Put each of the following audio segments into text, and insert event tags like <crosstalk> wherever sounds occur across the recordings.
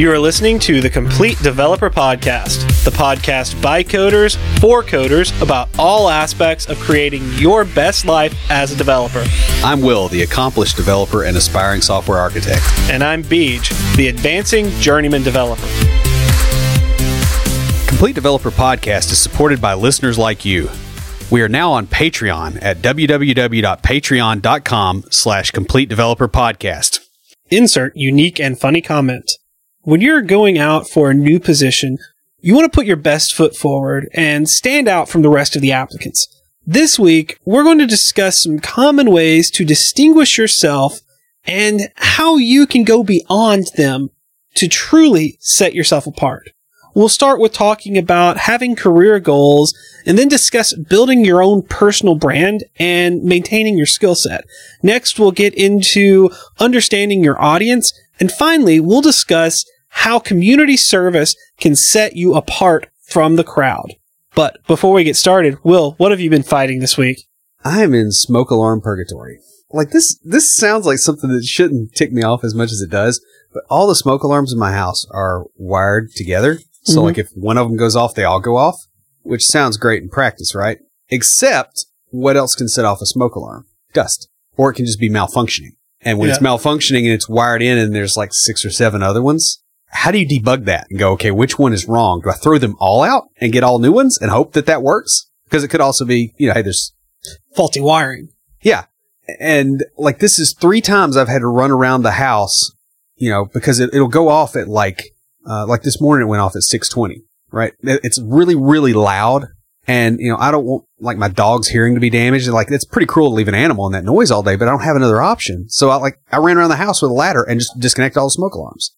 You are listening to the Complete Developer Podcast, the podcast by coders for coders about all aspects of creating your best life as a developer. I'm Will, the accomplished developer and aspiring software architect. And I'm BJ, the advancing journeyman developer. Complete Developer Podcast is supported by listeners like you. We are now on Patreon at www.patreon.com slash complete developer podcast. Insert unique and funny comment. When you're going out for a new position, you want to put your best foot forward and stand out from the rest of the applicants. This week, we're going to discuss some common ways to distinguish yourself and how you can go beyond them to truly set yourself apart. We'll start with talking about having career goals and then discuss building your own personal brand and maintaining your skill set. Next, we'll get into understanding your audience. And finally, we'll discuss how community service can set you apart from the crowd. But before we get started, Will, what have you been fighting this week? I am in smoke alarm purgatory. Like this, this sounds like something that shouldn't tick me off as much as it does, but all the smoke alarms in my house are wired together. So mm-hmm. like if one of them goes off, they all go off, which sounds great in practice, right? Except what else can set off a smoke alarm? Dust. Or it can just be malfunctioning. And when yeah. it's malfunctioning and it's wired in and there's like six or seven other ones, how do you debug that and go, okay, which one is wrong? Do I throw them all out and get all new ones and hope that that works? Because it could also be, you know, hey, there's faulty wiring. Yeah. And like this is three times I've had to run around the house, you know, because it, will go off at like, uh, like this morning it went off at 620, right? It's really, really loud. And, you know, I don't want like my dog's hearing to be damaged. And like, it's pretty cruel to leave an animal in that noise all day, but I don't have another option. So I like, I ran around the house with a ladder and just disconnect all the smoke alarms.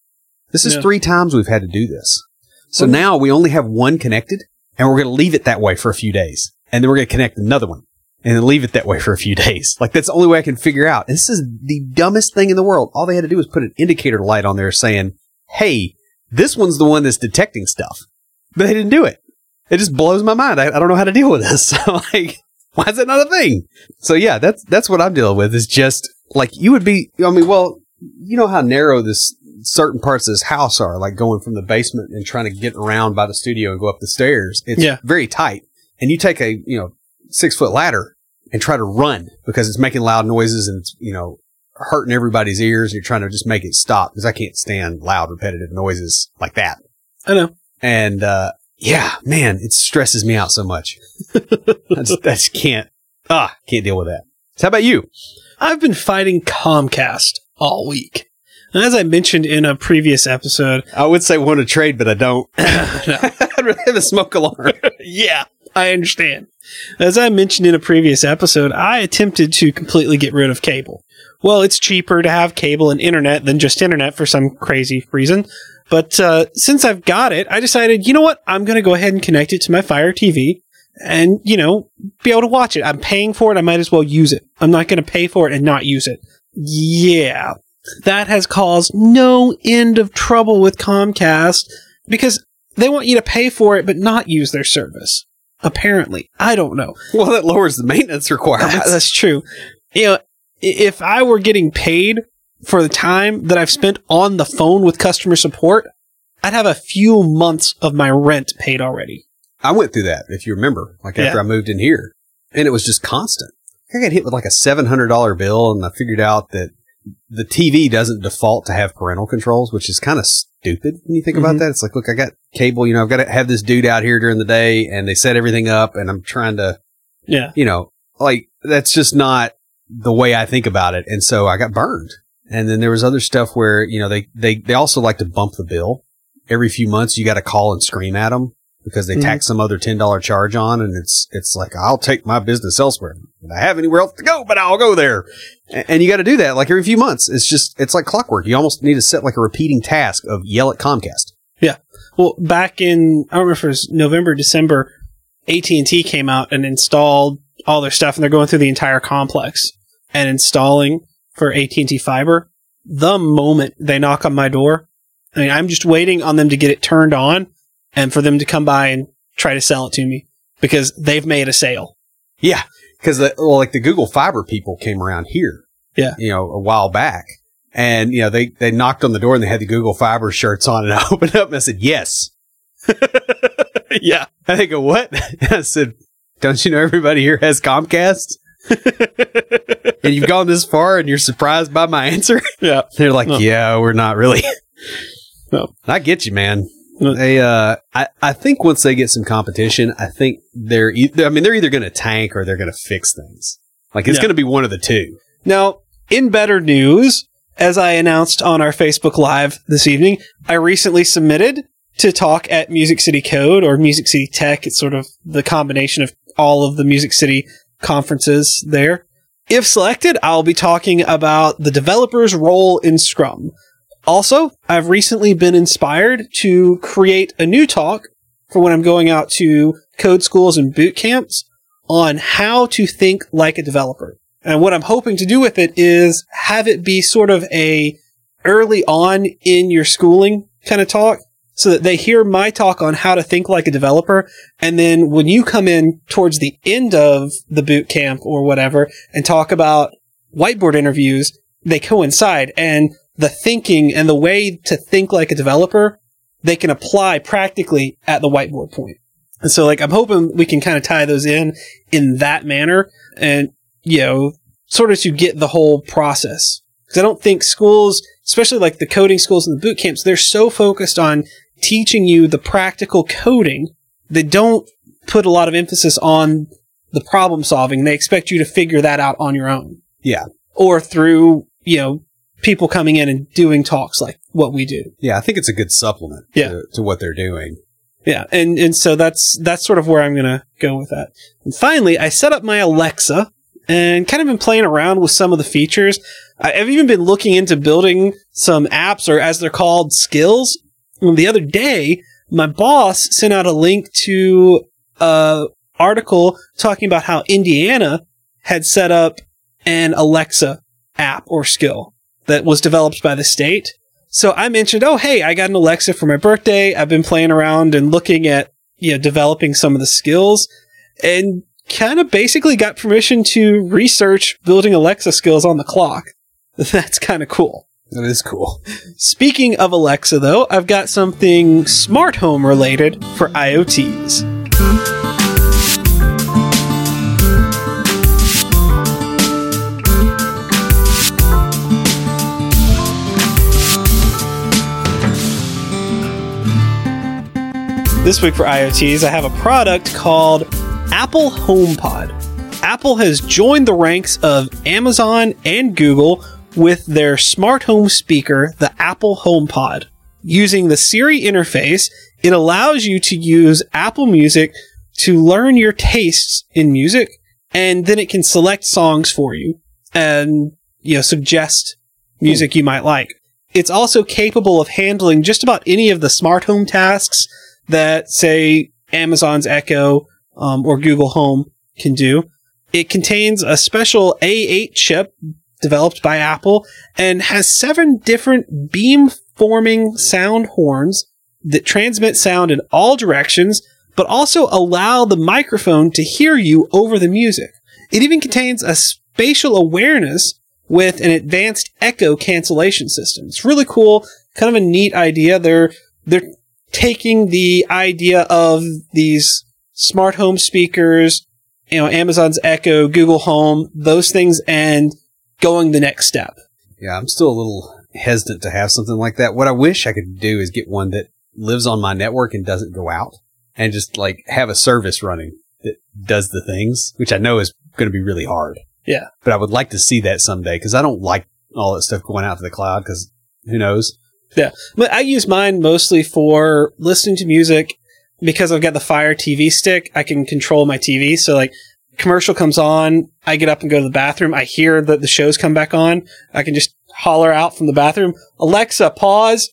This is yeah. three times we've had to do this. So now we only have one connected and we're going to leave it that way for a few days. And then we're going to connect another one and then leave it that way for a few <laughs> days. Like that's the only way I can figure out. And this is the dumbest thing in the world. All they had to do was put an indicator light on there saying, Hey, this one's the one that's detecting stuff. But they didn't do it. It just blows my mind. I, I don't know how to deal with this. <laughs> So like, why is it not a thing? So yeah, that's, that's what I'm dealing with is just like you would be, I mean, well, you know how narrow this certain parts of this house are, like going from the basement and trying to get around by the studio and go up the stairs. It's yeah. very tight. And you take a, you know, six foot ladder and try to run because it's making loud noises and it's, you know, hurting everybody's ears. You're trying to just make it stop because I can't stand loud, repetitive noises like that. I know. And, uh, yeah, man, it stresses me out so much. I, just, I just can't, ah, can't deal with that. So how about you? I've been fighting Comcast all week. And as I mentioned in a previous episode, <laughs> I would say want to trade, but I don't. <laughs> <laughs> I'd rather have a smoke alarm. yeah, I understand. As I mentioned in a previous episode, I attempted to completely get rid of cable. Well, it's cheaper to have cable and internet than just internet for some crazy reason. But uh, since I've got it, I decided, you know what? I'm going to go ahead and connect it to my Fire TV and, you know, be able to watch it. I'm paying for it. I might as well use it. I'm not going to pay for it and not use it. Yeah, that has caused no end of trouble with Comcast because they want you to pay for it but not use their service. Apparently. I don't know. Well, that lowers the maintenance requirements. Uh, that's true. You know, if I were getting paid for the time that I've spent on the phone with customer support, I'd have a few months of my rent paid already. I went through that, if you remember, like after yeah. I moved in here, and it was just constant. I got hit with like a $700 bill, and I figured out that the TV doesn't default to have parental controls, which is kind of stupid when you think mm-hmm. about that. It's like, look, I got cable, you know, I've got to have this dude out here during the day and they set everything up and I'm trying to, yeah, you know, like that's just not the way I think about it. And so I got burned. And then there was other stuff where, you know, they, they, they also like to bump the bill every few months. You got to call and scream at them because they mm-hmm. tack some other $10 charge on and it's, it's like, I'll take my business elsewhere. I have anywhere else to go, but I'll go there. And, and you got to do that like every few months. It's just, it's like clockwork. You almost need to set like a repeating task of yell at Comcast. Yeah. Well, back in, I don't remember if it was November, December, AT&T came out and installed all their stuff and they're going through the entire complex and installing for AT&T fiber. The moment they knock on my door, I mean, I'm just waiting on them to get it turned on and for them to come by and try to sell it to me because they've made a sale. Yeah. Cause the, well, like the Google fiber people came around here. Yeah. You know, a while back And, you know, they, they knocked on the door and they had the Google Fiber shirts on. And <laughs> I opened up and I said, yes. <laughs> <laughs> yeah. And they go, what? I said, don't you know everybody here has Comcast? and you've gone this far and you're surprised by my answer? Yeah. They're like, No. yeah, we're not really. No. I get you, man. They, uh, I, I think once they get some competition, I think they're, e- I mean, they're either going to tank or they're going to fix things. Like it's Yeah. going to be one of the two. Now, in better news, as I announced on our Facebook Live this evening, I recently submitted to talk at Music City Code or Music City Tech. It's sort of the combination of all of the Music City conferences there. If selected, I'll be talking about the developer's role in Scrum. Also, I've recently been inspired to create a new talk for when I'm going out to code schools and boot camps on how to think like a developer. And what I'm hoping to do with it is have it be sort of a early on in your schooling kind of talk so that they hear my talk on how to think like a developer. And then when you come in towards the end of the boot camp or whatever and talk about whiteboard interviews, they coincide and the thinking and the way to think like a developer, they can apply practically at the whiteboard point. And so like I'm hoping we can kind of tie those in in that manner and you know sort of to get the whole process. Cuz I don't think schools, especially like the coding schools and the boot camps, they're so focused on teaching you the practical coding, they don't put a lot of emphasis on the problem solving. They expect you to figure that out on your own. Yeah. Or through, you know, people coming in and doing talks like what we do. Yeah. I think it's a good supplement Yeah. to, to what they're doing. Yeah, and and so that's that's sort of where I'm gonna go with that. And finally, I set up my Alexa and kind of been playing around with some of the features. I've even been looking into building some apps, or as they're called, skills. And the other day, my boss sent out a link to a article talking about how Indiana had set up an Alexa app or skill that was developed by the state. So I mentioned, oh, hey, I got an Alexa for my birthday. I've been playing around and looking at, you know, developing some of the skills and kind of basically got permission to research building Alexa skills on the clock. <laughs> That's kind of cool. That is cool. Speaking of Alexa, though, I've got something smart home related for IoTease. Hmm. This week for IoTease, I have a product called Apple HomePod. Apple has joined the ranks of Amazon and Google with their smart home speaker, the Apple HomePod. Using the Siri interface, it allows you to use Apple Music to learn your tastes in music, and then it can select songs for you and you know suggest music you might like. It's also capable of handling just about any of the smart home tasks that, say, Amazon's Echo um, or Google Home can do. It contains a special A8 chip developed by Apple and has seven different beam forming sound horns that transmit sound in all directions, but also allow the microphone to hear you over the music. It even contains a spatial awareness with an advanced echo cancellation system. It's really cool, kind of a neat idea. They're they're taking the idea of these smart home speakers, you know, Amazon's Echo, Google Home, those things, and going the next step. Yeah. I'm still a little hesitant to have something like that. What I wish I could do is get one that lives on my network and doesn't go out and just like have a service running that does the things, which I know is going to be really hard. Yeah. But I would like to see that someday because I don't like all that stuff going out to the cloud because who knows? But I use mine mostly for listening to music because I've got the Fire TV stick. I can control my TV. So like commercial comes on, I get up and go to the bathroom. I hear that the shows come back on. I can just holler out from the bathroom, Alexa, pause.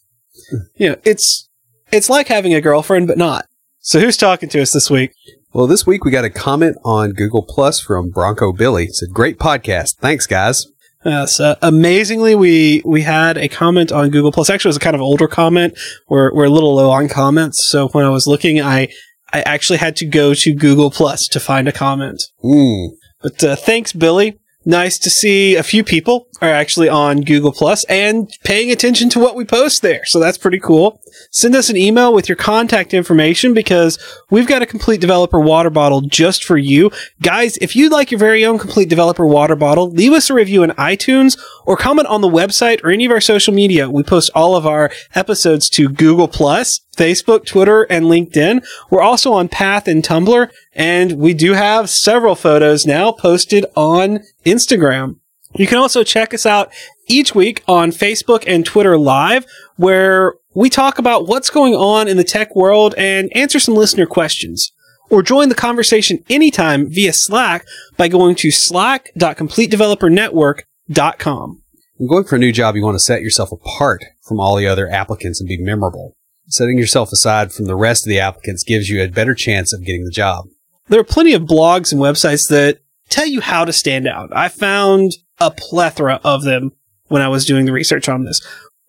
Hmm. You know, it's, it's like having a girlfriend, but not. So who's talking to us this week? Well, this week we got a comment on Google Plus from Bronco Billy. It said, great podcast. Thanks, guys. Uh, so amazingly, we we had a comment on Google Plus. Actually, it was a kind of older comment. We're we're a little low on comments, so when I was looking, I I actually had to go to Google Plus to find a comment. Mm. But uh, thanks, Billy. Nice to see a few people are actually on Google Plus and paying attention to what we post there. So that's pretty cool. Send us an email with your contact information because we've got a complete developer water bottle just for you. Guys, if you'd like your very own complete developer water bottle, leave us a review in iTunes or comment on the website or any of our social media. We post all of our episodes to Google Plus, Facebook, Twitter, and LinkedIn. We're also on Path and Tumblr, and we do have several photos now posted on Instagram. You can also check us out each week on Facebook and Twitter Live, where we talk about what's going on in the tech world and answer some listener questions. Or join the conversation anytime via Slack by going to slack.completedevelopernetwork.com. When going for a new job, you want to set yourself apart from all the other applicants and be memorable. Setting yourself aside from the rest of the applicants gives you a better chance of getting the job. There are plenty of blogs and websites that tell you how to stand out. I found a plethora of them when I was doing the research on this.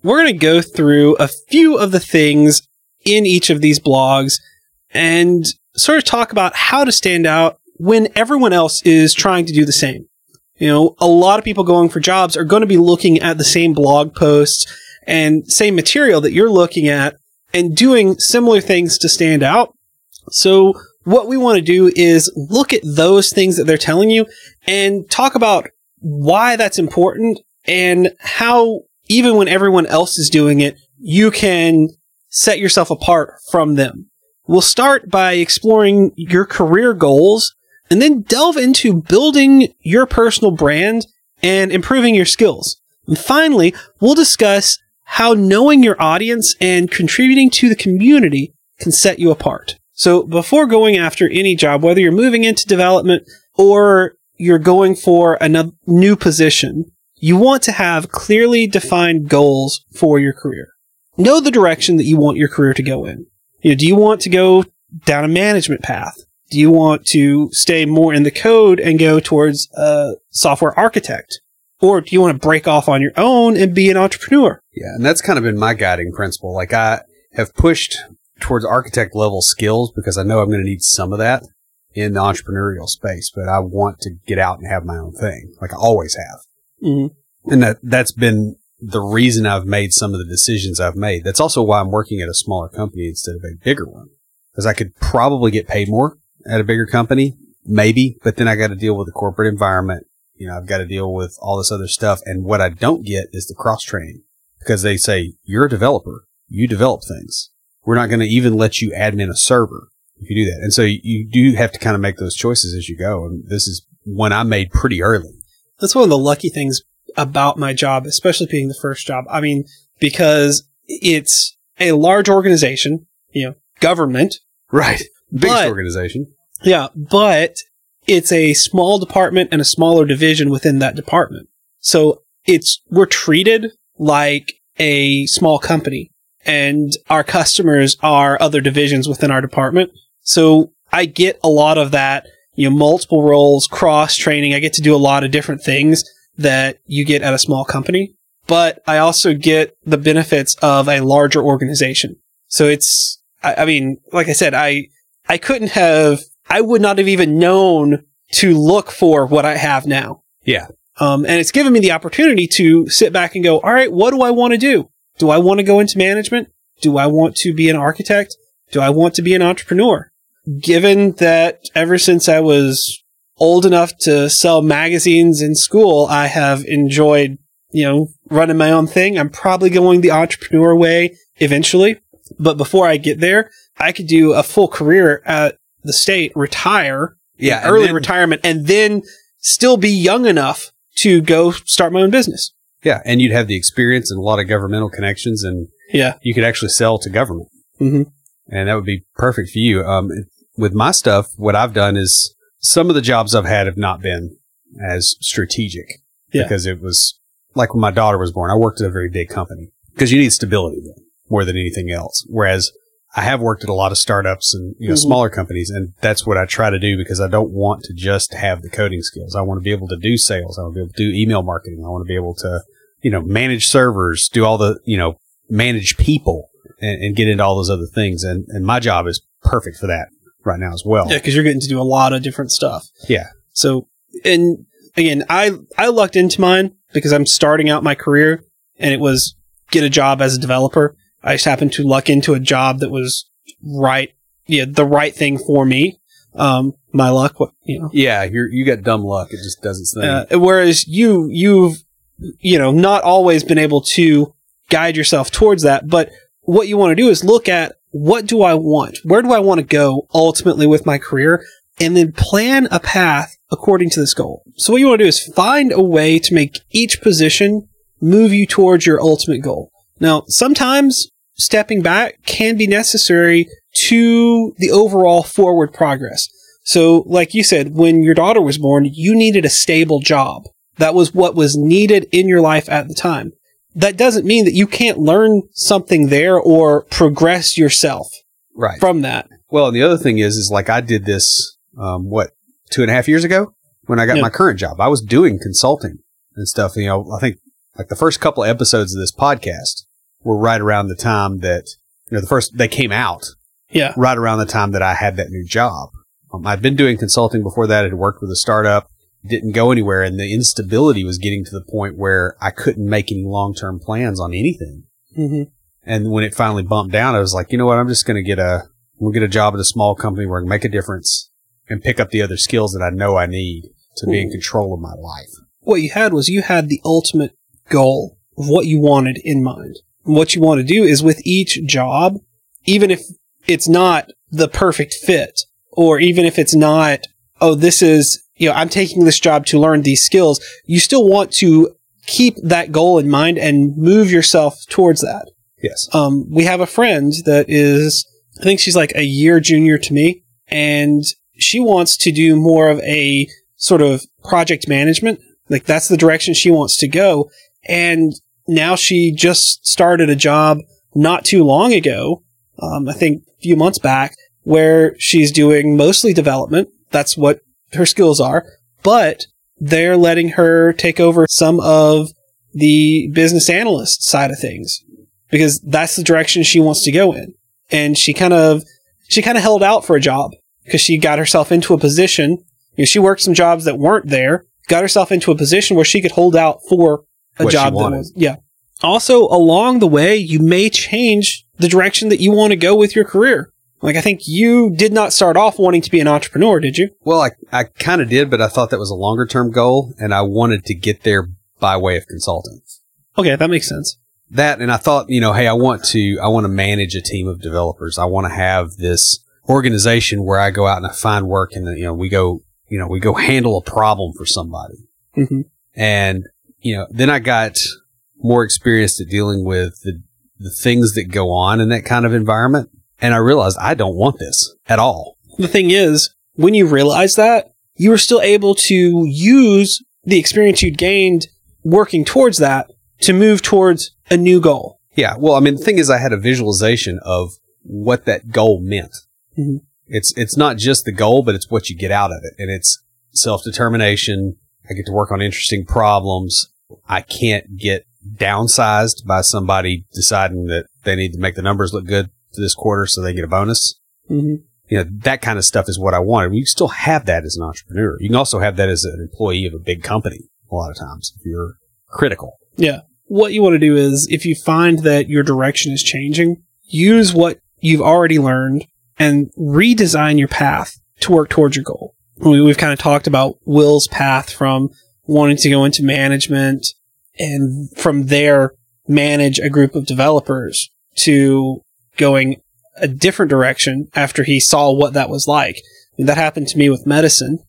We're going to go through a few of the things in each of these blogs and sort of talk about how to stand out when everyone else is trying to do the same. You know, a lot of people going for jobs are going to be looking at the same blog posts and same material that you're looking at and doing similar things to stand out. So what we want to do is look at those things that they're telling you and talk about why that's important and how even when everyone else is doing it, you can set yourself apart from them. We'll start by exploring your career goals and then delve into building your personal brand and improving your skills. And finally, we'll discuss how knowing your audience and contributing to the community can set you apart. So before going after any job, whether you're moving into development or you're going for a new position, you want to have clearly defined goals for your career. Know the direction that you want your career to go in. You know, do you want to go down a management path? Do you want to stay more in the code and go towards a software architect? Or do you want to break off on your own and be an entrepreneur? Yeah, and that's kind of been my guiding principle. Like I have pushed towards architect level skills because I know I'm going to need some of that in the entrepreneurial space, but I want to get out and have my own thing, like I always have. Mm-hmm. And that that's been the reason I've made some of the decisions I've made. That's also why I'm working at a smaller company instead of a bigger one, because I could probably get paid more at a bigger company, maybe, but then I got to deal with the corporate environment. You know, I've got to deal with all this other stuff, and what I don't get is the cross training because they say you're a developer, you develop things. We're not going to even let you admin a server if you do that. And so you do have to kind of make those choices as you go. And this is one I made pretty early. That's one of the lucky things about my job, especially being the first job. I mean, because it's a large organization, you know, government. Right. Biggest but, organization. Yeah. But it's a small department and a smaller division within that department. So it's, we're treated like a small company and our customers are other divisions within our department. So I get a lot of that, you know, multiple roles, cross training. I get to do a lot of different things that you get at a small company, but I also get the benefits of a larger organization. So it's, I, I mean, like I said, I, I couldn't have, I would not have even known to look for what I have now. Yeah. Um, and it's given me the opportunity to sit back and go, all right, what do I want to do? Do I want to go into management? Do I want to be an architect? Do I want to be an entrepreneur? Given that ever since I was old enough to sell magazines in school, I have enjoyed, you know, running my own thing. I'm probably going the entrepreneur way eventually. But before I get there, I could do a full career at the state, retire, yeah, early then, retirement, and then still be young enough to go start my own business. Yeah, and you'd have the experience and a lot of governmental connections, and yeah, you could actually sell to government, mm-hmm. and that would be perfect for you. Um, with my stuff, what I've done is some of the jobs I've had have not been as strategic yeah. because it was like when my daughter was born. I worked at a very big company because you need stability more than anything else. Whereas I have worked at a lot of startups and you know mm-hmm. smaller companies, and that's what I try to do because I don't want to just have the coding skills. I want to be able to do sales. I want to be able to do email marketing. I want to be able to you know, manage servers, do all the, you know, manage people and, and, get into all those other things. And, and my job is perfect for that right now as well. Yeah. Cause you're getting to do a lot of different stuff. Yeah. So, and again, I, I lucked into mine because I'm starting out my career and it was get a job as a developer. I just happened to luck into a job that was right, yeah, the right thing for me. Um, my luck, what, you know, Yeah, you're you got dumb luck. It just does its thing. uh, whereas you, you've, you know, not always been able to guide yourself towards that. But what you want to do is look at what do I want? Where do I want to go ultimately with my career? And then plan a path according to this goal. So what you want to do is find a way to make each position move you towards your ultimate goal. Now, sometimes stepping back can be necessary to the overall forward progress. So, like you said, when your daughter was born, you needed a stable job. That was what was needed in your life at the time. That doesn't mean that you can't learn something there or progress yourself right. from that. Well, and the other thing is, is like I did this, um, what, two and a half years ago when I got Yeah. my current job. I was doing consulting and stuff. You know, I think like the first couple of episodes of this podcast were right around the time that, you know, the first, they came out Yeah. right around the time that I had that new job. Um, I'd been doing consulting before that. I'd worked with a startup, didn't go anywhere. And the instability was getting to the point where I couldn't make any long term plans on anything. hmm And when it finally bumped down, I was like, you know what? I'm just going to get a, we'll get a job at a small company where I can make a difference and pick up the other skills that I know I need to be in control of my life. What you had was you had the ultimate goal of what you wanted in mind. What you want to do is with each job, even if it's not the perfect fit, or even if it's not, oh, this is, you know, I'm taking this job to learn these skills, you still want to keep that goal in mind and move yourself towards that. Yes. Um, we have a friend that is, I think she's like a year junior to me, and she wants to do more of a sort of project management. Like that's the direction she wants to go. And now she just started a job not too long ago, um, I think a few months back, where she's doing mostly development. That's what her skills are, but they're letting her take over some of the business analyst side of things because that's the direction she wants to go in. And she kind of, she kind of held out for a job because she got herself into a position. You know, she worked some jobs that weren't there, got herself into a position where she could hold out for a What job that was, yeah. Also, along the way, you may change the direction that you want to go with your career. Like, I think you did not start off wanting to be an entrepreneur, did you? Well, I, I kind of did, but I thought that was a longer term goal and I wanted to get there by way of consulting. Okay, that makes sense. That, and I thought, you know, hey, I want to, I want to manage a team of developers. I want to have this organization where I go out and I find work and, you know, we go, you know, we go handle a problem for somebody. hmm And, you know, then I got more experienced at dealing with the, the things that go on in that kind of environment. And I realized I don't want this at all. The thing is, when you realize that, you were still able to use the experience you'd gained working towards that to move towards a new goal. Yeah. Well, I mean, the thing is, I had a visualization of what that goal meant. Mhm. It's, it's not just the goal, but it's what you get out of it. And it's self determination. I get to work on interesting problems. I can't get downsized by somebody deciding that they need to make the numbers look good for this quarter so they get a bonus. Mm-hmm. you know, that kind of stuff is what I wanted. You still have that as an entrepreneur. You can also have that as an employee of a big company a lot of times if you're critical. Yeah. What you want to do is, if you find that your direction is changing, use what you've already learned and redesign your path to work towards your goal. We, we've kind of talked about Will's path from wanting to go into management and from there manage a group of developers to going a different direction after he saw what that was like. And that happened to me with medicine.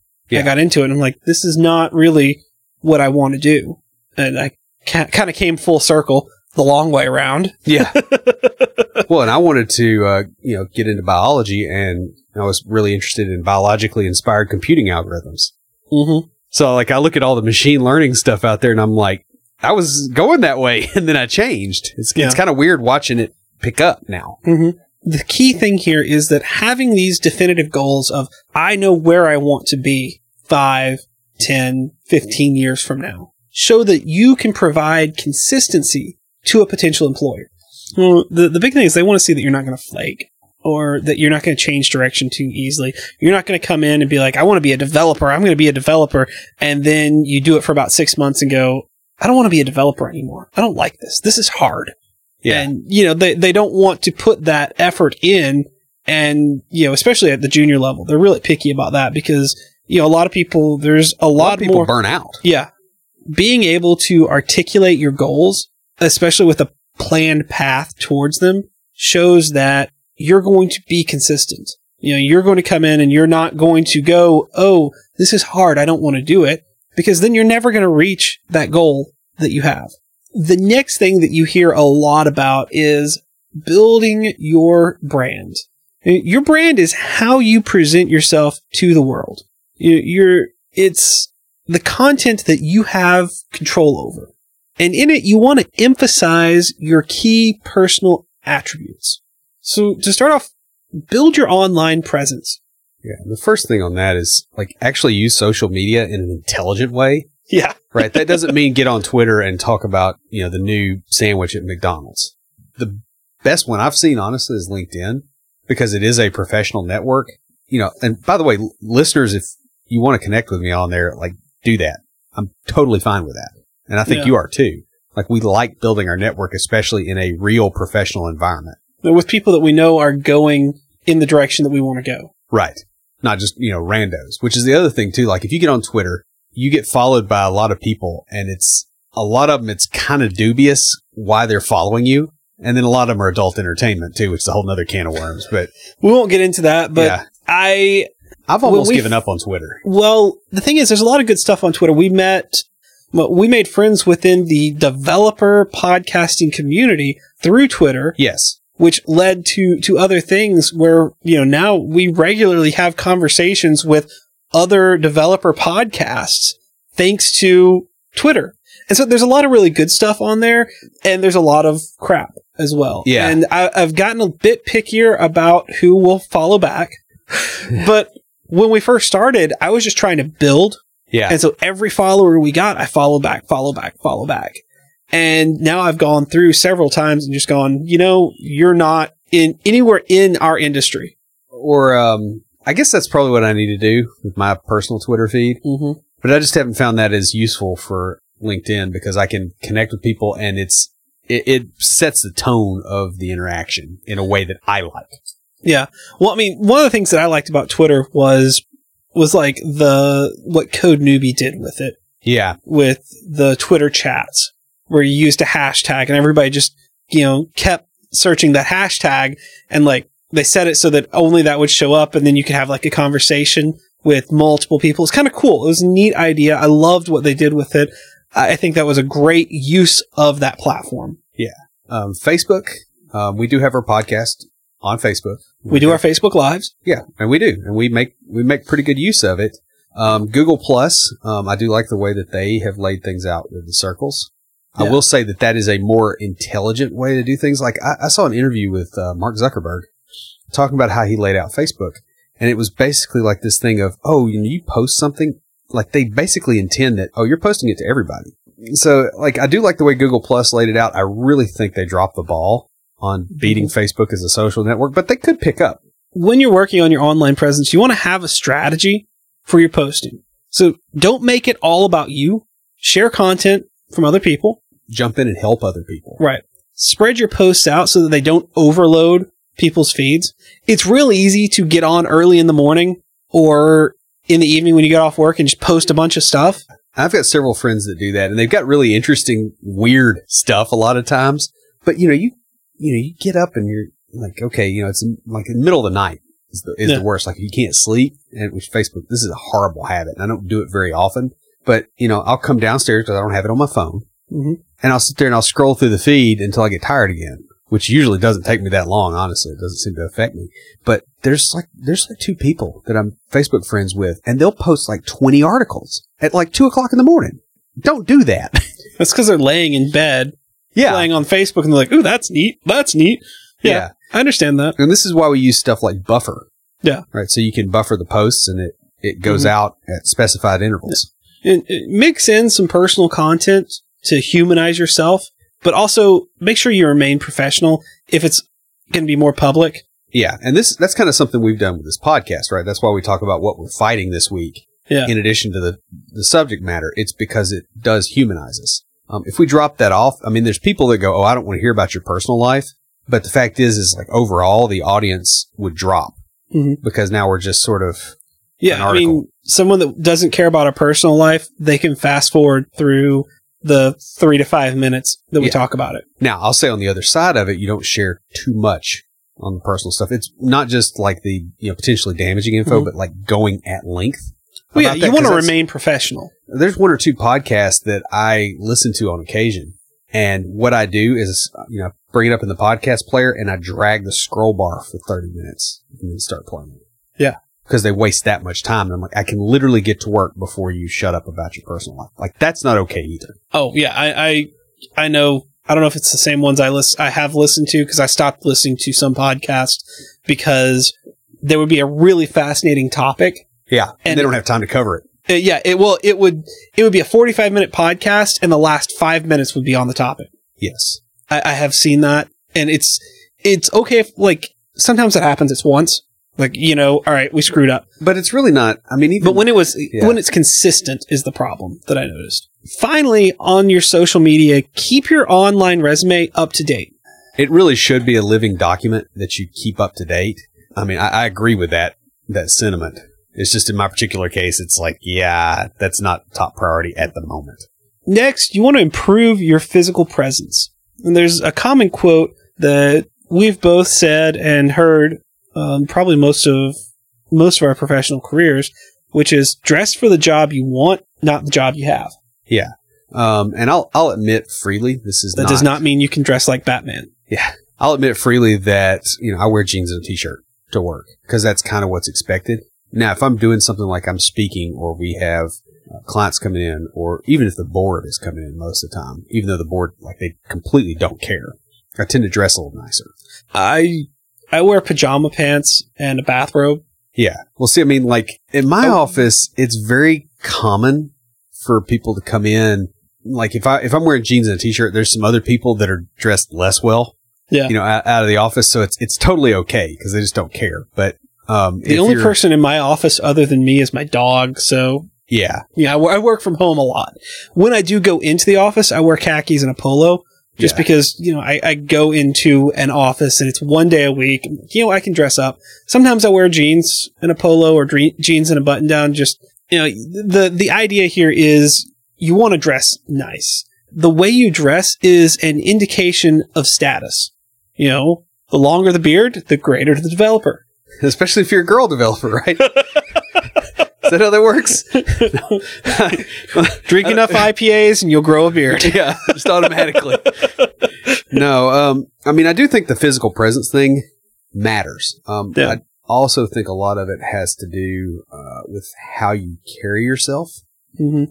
I got into it and I'm like, this is not really what I want to do. And I ca- kind of came full circle the long way around. Yeah. <laughs> well, and I wanted to, uh, you know, get into biology and I was really interested in biologically inspired computing algorithms. Mm-hmm. So like I look at all the machine learning stuff out there and I'm like, I was going that way <laughs> and then I changed. It's, Yeah. it's kind of weird watching it pick up now. Mm-hmm. The key thing here is that having these definitive goals of, I know where I want to be five, 10, 15 years from now, show that you can provide consistency to a potential employer. Well, the, the big thing is they want to see that you're not going to flake or that you're not going to change direction too easily. You're not going to come in and be like, I want to be a developer. I'm going to be a developer. And then you do it for about six months and go, I don't want to be a developer anymore. I don't like this. This is hard. Yeah. And, you know, they, they don't want to put that effort in. And, you know, especially at the junior level, they're really picky about that because, you know, a lot of people, there's a, a lot, lot of people more. burn out. Yeah. Being able to articulate your goals, especially with a planned path towards them, shows that you're going to be consistent. You know, you're going to come in and you're not going to go, oh, this is hard. I don't want to do it. Because then you're never going to reach that goal that you have. The next thing that you hear a lot about is building your brand. Your brand is how you present yourself to the world. You- You're, it's the content that you have control over. And in it, you want to emphasize your key personal attributes. So to start off, build your online presence. Yeah. The first thing on that is like actually use social media in an intelligent way. Yeah. <laughs> Right. That doesn't mean get on Twitter and talk about, you know, the new sandwich at McDonald's. The best one I've seen, honestly, is LinkedIn because it is a professional network. You know, and by the way, l- listeners, if you want to connect with me on there, like do that. I'm totally fine with that. And I think Yeah. you are too. Like we like building our network, especially in a real professional environment. With people that we know are going in the direction that we want to go. Right. Not just, you know, randos, which is the other thing too. Like if you get on Twitter, you get followed by a lot of people and it's a lot of them, it's kind of dubious why they're following you. And then a lot of them are adult entertainment too, which is a whole nother can of worms. But We won't get into that, but yeah, I, I've almost given up on Twitter. well, the thing is, there's a lot of good stuff on Twitter. We met, we made friends within the developer podcasting community through Twitter. Yes. Which led to to other things where you know now we regularly have conversations with other developer podcasts thanks to Twitter. And so there's a lot of really good stuff on there and there's a lot of crap as well. Yeah. And I, I've gotten a bit pickier about who will follow back. <laughs> but when we first started, I was just trying to build Yeah. and so every follower we got, I follow back, follow back, follow back. And now I've gone through several times and just gone, you know, you're not in anywhere in our industry. Or, um, I guess that's probably what I need to do with my personal Twitter feed. Mm-hmm. But I just haven't found that as useful for LinkedIn because I can connect with people and it's, it, it sets the tone of the interaction in a way that I like. Yeah. Well, I mean, one of the things that I liked about Twitter was, was like the, what Code Newbie did with it, Yeah. with the Twitter chats, where you used a hashtag and everybody just, you know, kept searching that hashtag and like, they set it so that only that would show up and then you could have like a conversation with multiple people. It's kind of cool. It was a neat idea. I loved what they did with it. I think that was a great use of that platform. Yeah. Um, Facebook, um, we do have our podcast on Facebook. We do our Facebook lives. Yeah, and we do, and we make we make pretty good use of it. Um, Google Plus, um, I do like the way that they have laid things out with the circles. I will say that that is a more intelligent way to do things. Like I, I saw an interview with uh, Mark Zuckerberg talking about how he laid out Facebook, and it was basically like this thing of, oh, you, know, you post something, like they basically intend that, oh, you're posting it to everybody. So, like, I do like the way Google Plus laid it out. I really think they dropped the ball on beating Facebook as a social network, but they could pick up. when you're working on your online presence, you want to have a strategy for your posting. So don't make it all about you. Share content from other people. Jump in and help other people. Right. Spread your posts out so that they don't overload people's feeds. It's real easy to get on early in the morning or in the evening when you get off work and just post a bunch of stuff. I've got several friends that do that, and they've got really interesting, weird stuff a lot of times. But you know, you you know, you get up and you're like, okay, you know, it's in, like in the middle of the night is the is Yeah. the worst. Like you can't sleep, and which Facebook, this is a horrible habit, and I don't do it very often. But you know, I'll come downstairs because I don't have it on my phone, Mhm. and I'll sit there and I'll scroll through the feed until I get tired again. Which usually doesn't take me that long, honestly. It doesn't seem to affect me. But there's like there's like two people that I'm Facebook friends with, and they'll post like 20 articles at like two o'clock in the morning. Don't do that. <laughs> That's because they're laying in bed yeah, playing on Facebook and they're like, ooh, that's neat. That's neat. Yeah. I understand that. And this is why we use stuff like buffer. Yeah. Right. So you can buffer the posts, and it it goes Mhm. out at specified intervals. and uh, mix in some personal content to humanize yourself, but also make sure you remain professional if it's going to be more public. Yeah, and this that's kind of something we've done with this podcast, right? That's why we talk about what we're fighting this week. Yeah. In addition to the the subject matter, it's because it does humanize us. Um, if we drop that off, I mean, there's people that go, "Oh, I don't want to hear about your personal life," but the fact is, is like overall, the audience would drop Mhm. because now we're just sort of Yeah, I mean, someone that doesn't care about a personal life, they can fast forward through the three to five minutes that we Yeah. talk about it. Now, I'll say on the other side of it, you don't share too much on the personal stuff. It's not just like the you know potentially damaging info, Mhm. but like going at length. Well, yeah, that, you want to remain professional. There's one or two podcasts that I listen to on occasion, and what I do is you know bring it up in the podcast player and I drag the scroll bar for 30 minutes and then start playing. it. Yeah. Because they waste that much time. And I'm like, I can literally get to work before you shut up about your personal life. Like, that's not okay either. Oh yeah, I I, I know. I don't know if it's the same ones I list I have listened to because I stopped listening to some podcasts because there would be a really fascinating topic. Yeah. And And- they don't have time to cover it. Uh, yeah, it well it would it would be a forty five minute podcast and the last five minutes would be on the topic. Yes. I, I have seen that, and it's it's okay if like sometimes it happens. It's once, like you know, all right, we screwed up. But it's really not, I mean, even But when it was Yeah. when it's consistent is the problem that I noticed. Finally, on your social media, keep your online resume up to date. it really should be a living document that you keep up to date. I mean, I, I agree with that, that sentiment. It's just in my particular case, it's like, yeah, that's not top priority at the moment. Next, you want to improve your physical presence. And there's a common quote that we've both said and heard um, probably most of most of our professional careers, which is dress for the job you want, not the job you have. Yeah, um, and I'll, I'll admit freely, this is That not, does not mean you can dress like Batman. Yeah, I'll admit freely that, you know, I wear jeans and a t-shirt to work because that's kind of what's expected. Now, if I'm doing something like I'm speaking or we have uh, clients coming in or even if the board is coming in most of the time, even though the board, like they completely don't care, I tend to dress a little nicer. I I wear pajama pants and a bathrobe. Yeah. Well, see, I mean, like in my Oh. office, it's very common for people to come in. Like if I if I'm wearing jeans and a t-shirt, there's some other people that are dressed less well. Yeah. You know, out, out of the office, so it's it's totally okay because they just don't care. But um, The only person in my office other than me is my dog. So yeah, yeah, I, wo- I work from home a lot. When I do go into the office, I wear khakis and a polo. Just Yeah. because you know I, I go into an office and it's one day a week, you know I can dress up. Sometimes I wear jeans and a polo or dre- jeans and a button down. Just you know the the idea here is you want to dress nice. The way you dress is an indication of status. You know, the longer the beard, the greater the developer. especially if you're a girl developer, right? <laughs> That how that works? <laughs> Drink enough IPAs and you'll grow a beard. <laughs> yeah, just automatically. no, um, I mean, I do think the physical presence thing matters. Um, Yeah. I also think a lot of it has to do uh, with how you carry yourself hmm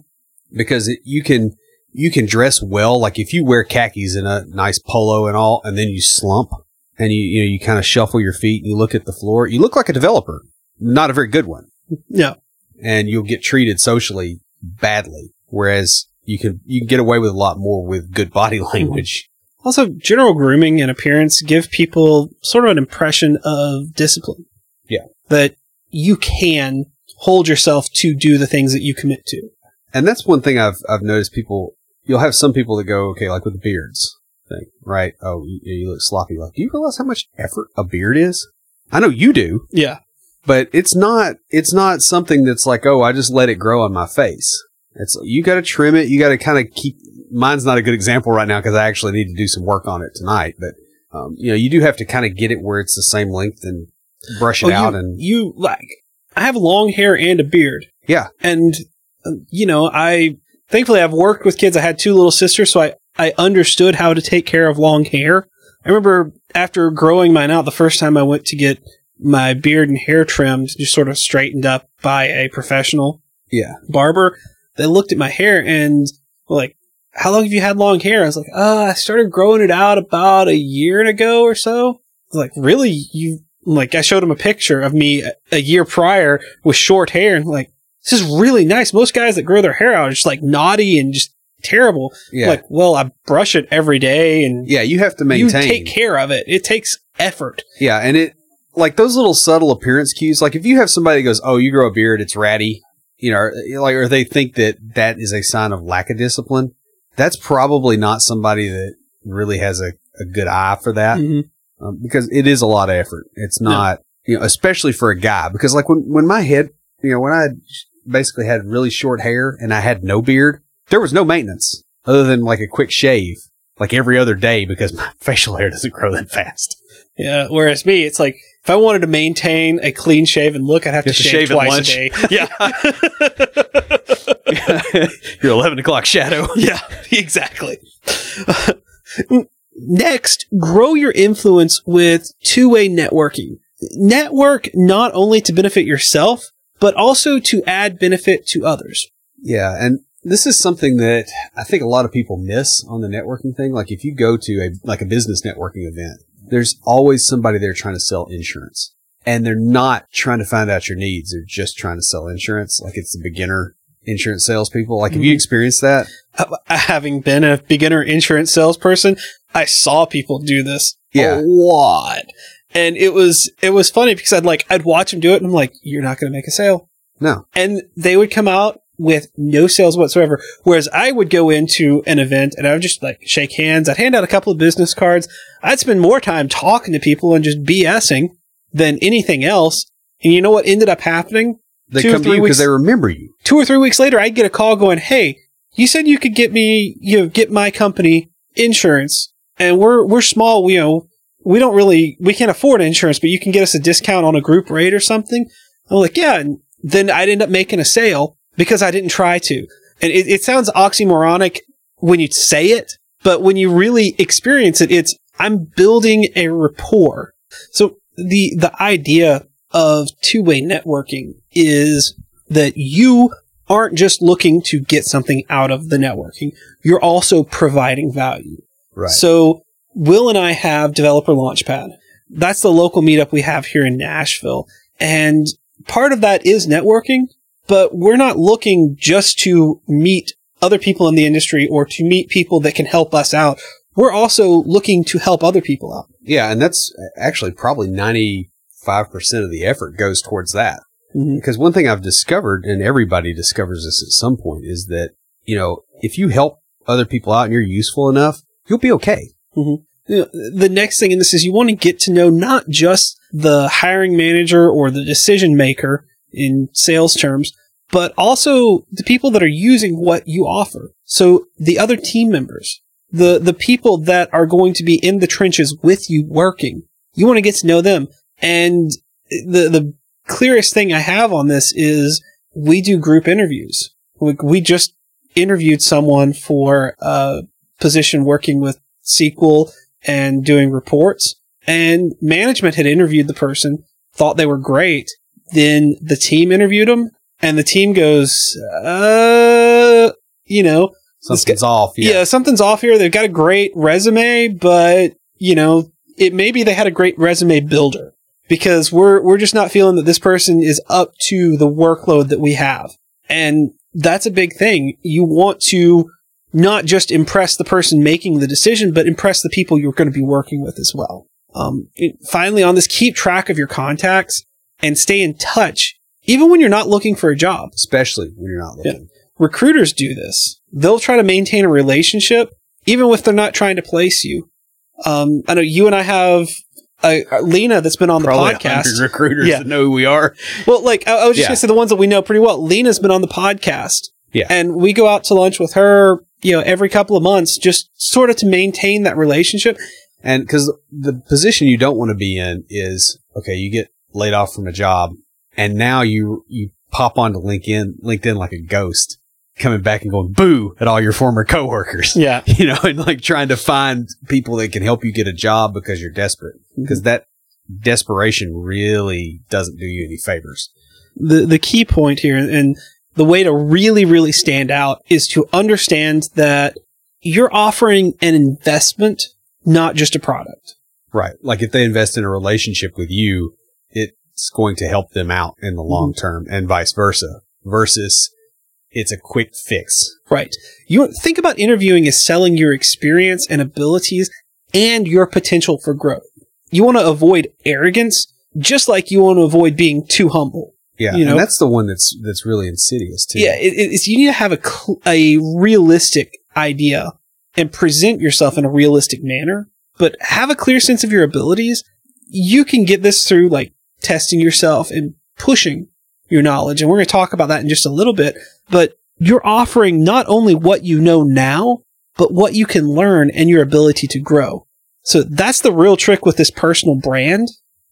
because it, you can you can dress well. Like if you wear khakis and a nice polo and all, and then you slump and you you know you kind of shuffle your feet and you look at the floor, you look like a developer, not a very good one Yeah. And you'll get treated socially badly. Whereas you can you can get away with a lot more with good body <laughs> language. Also, general grooming and appearance give people sort of an impression of discipline. Yeah. That you can hold yourself to do the things that you commit to. And that's one thing I've I've noticed people. You'll have some people that go okay, like with the beards thing, right? Oh, you, you look sloppy. Like, do you realize how much effort a beard is? I know you do, Yeah. But it's not it's not something that's like oh, I just let it grow on my face. It's you got to trim it. You got to kind of keep. Mine's not a good example right now because I actually need to do some work on it tonight. But um, you know, you do have to kind of get it where it's the same length and brush it Oh, out you, and you like I have long hair and a beard. Yeah. And um, you know, I thankfully I've worked with kids. I had two little sisters, so I I understood how to take care of long hair. I remember after growing mine out the first time I went to get my beard and hair trimmed, just sort of straightened up by a professional yeah. barber. They looked at my hair and were like, "How long have you had long hair?" I was like, "Uh, I started growing it out about a year ago or so." Like, really? You like? I showed him a picture of me a, a year prior with short hair, and like, this is really nice. Most guys that grow their hair out are just like naughty and just terrible. Yeah. Like, well, I brush it every day, and yeah, you have to maintain. you take care of it. It takes effort. Yeah, and it like those little subtle appearance cues. Like if you have somebody that goes, "Oh, you grow a beard, it's ratty," you know, or, like or they think that that is a sign of lack of discipline. that's probably not somebody that really has a, a good eye for that Mhm. um, because it is a lot of effort. It's not, you know, especially for a guy because like when, when my head, you know, when I basically had really short hair and I had no beard, there was no maintenance other than like a quick shave like every other day because <laughs> my facial hair doesn't grow that fast. Yeah. Whereas me, it's like if I wanted to maintain a clean shaven look, I'd have to You to shave, shave at twice lunch. a day. <laughs> Yeah. <laughs> Your 11 o'clock shadow. <laughs> yeah. Exactly. Next, grow your influence with two-way networking. Network not only to benefit yourself, but also to add benefit to others. Yeah, and this is something that I think a lot of people miss on the networking thing. Like if you go to a like a business networking event, there's always somebody there trying to sell insurance. And they're not trying to find out your needs. They're just trying to sell insurance. Like it's the beginner insurance salespeople. Like have you Mhm. experienced that? Uh, Having been a beginner insurance salesperson, I saw people do this Yeah. a lot. And it was, it was funny because I'd like, I'd watch them do it and I'm like, you're not going to make a sale. No. and they would come out with no sales whatsoever. Whereas I would go into an event and I would just like shake hands. I'd hand out a couple of business cards. I'd spend more time talking to people and just BSing than anything else. And you know what ended up happening? They Two or come to you because they remember you. Two or three weeks later, I'd get a call going, Hey, you said you could get me, you know, get my company insurance and we're, we're small. We, you know, we don't really, we can't afford insurance, but you can get us a discount on a group rate or something. I'm like, yeah. And then I'd end up making a sale because I didn't try to. And it, it sounds oxymoronic when you say it, but when you really experience it, it's, I'm building a rapport. So the, the idea of two-way networking is that you aren't just looking to get something out of the networking. You're also providing value. Right. So Will and I have Developer Launchpad. That's the local meetup we have here in Nashville. And part of that is networking, but we're not looking just to meet other people in the industry or to meet people that can help us out. We're also looking to help other people out. yeah. And that's actually probably 95% of the effort goes towards that. Mhm. Because one thing I've discovered, and everybody discovers this at some point, is that, you know, if you help other people out and you're useful enough, you'll be okay. You know, the next thing in this is you want to get to know not just the hiring manager or the decision maker in sales terms, but also the people that are using what you offer. So the other team members, the, the people that are going to be in the trenches with you working, you want to get to know them. And the, the clearest thing I have on this is we do group interviews. We, we just interviewed someone for a position working with SQL and doing reports. And management had interviewed the person, thought they were great. Then the team interviewed him, and the team goes, uh, you know, Something's off. yeah. something's off here. They've got a great resume, but you know, it maybe they had a great resume builder because we're we're just not feeling that this person is up to the workload that we have. And that's a big thing. You want to not just impress the person making the decision, but impress the people you're going to be working with as well. Um, it- finally, on this, keep track of your contacts and stay in touch, even when you're not looking for a job Especially when you're not looking. recruiters do this. They'll try to maintain a relationship, even if they're not trying to place you. Um, I know you and I have uh, Lena that's been on the podcast. recruiters Yeah. that know who we are. Well, like I, I was just Yeah. gonna say the ones that we know pretty well. Lena's been on the podcast. Yeah. And we go out to lunch with her, you know, every couple of months, just sort of to maintain that relationship. And because the position you don't want to be in is okay, you get laid off from a job, and now you you pop onto LinkedIn LinkedIn like a ghost, coming back and going boo at all your former coworkers. Yeah. <laughs> You know, and like trying to find people that can help you get a job because you're desperate. Mm-hmm. Because that desperation really doesn't do you any favors. The the key point here and the way to really, really stand out is to understand that you're offering an investment, not just a product. Right. Like if they invest in a relationship with you, it's going to help them out in the long mm-hmm. term and vice versa versus it's a quick fix. Right. You think about interviewing as selling your experience and abilities and your potential for growth. You want to avoid arrogance, just like you want to avoid being too humble. Yeah. You know? and that's the one that's, that's really insidious too. Yeah, it, it's you need to have a cl- a realistic idea and present yourself in a realistic manner, but have a clear sense of your abilities, you can get this through like testing yourself and pushing your knowledge. And we're going to talk about that in just a little bit, but you're offering not only what you know now, but what you can learn and your ability to grow. So that's the real trick with this personal brand.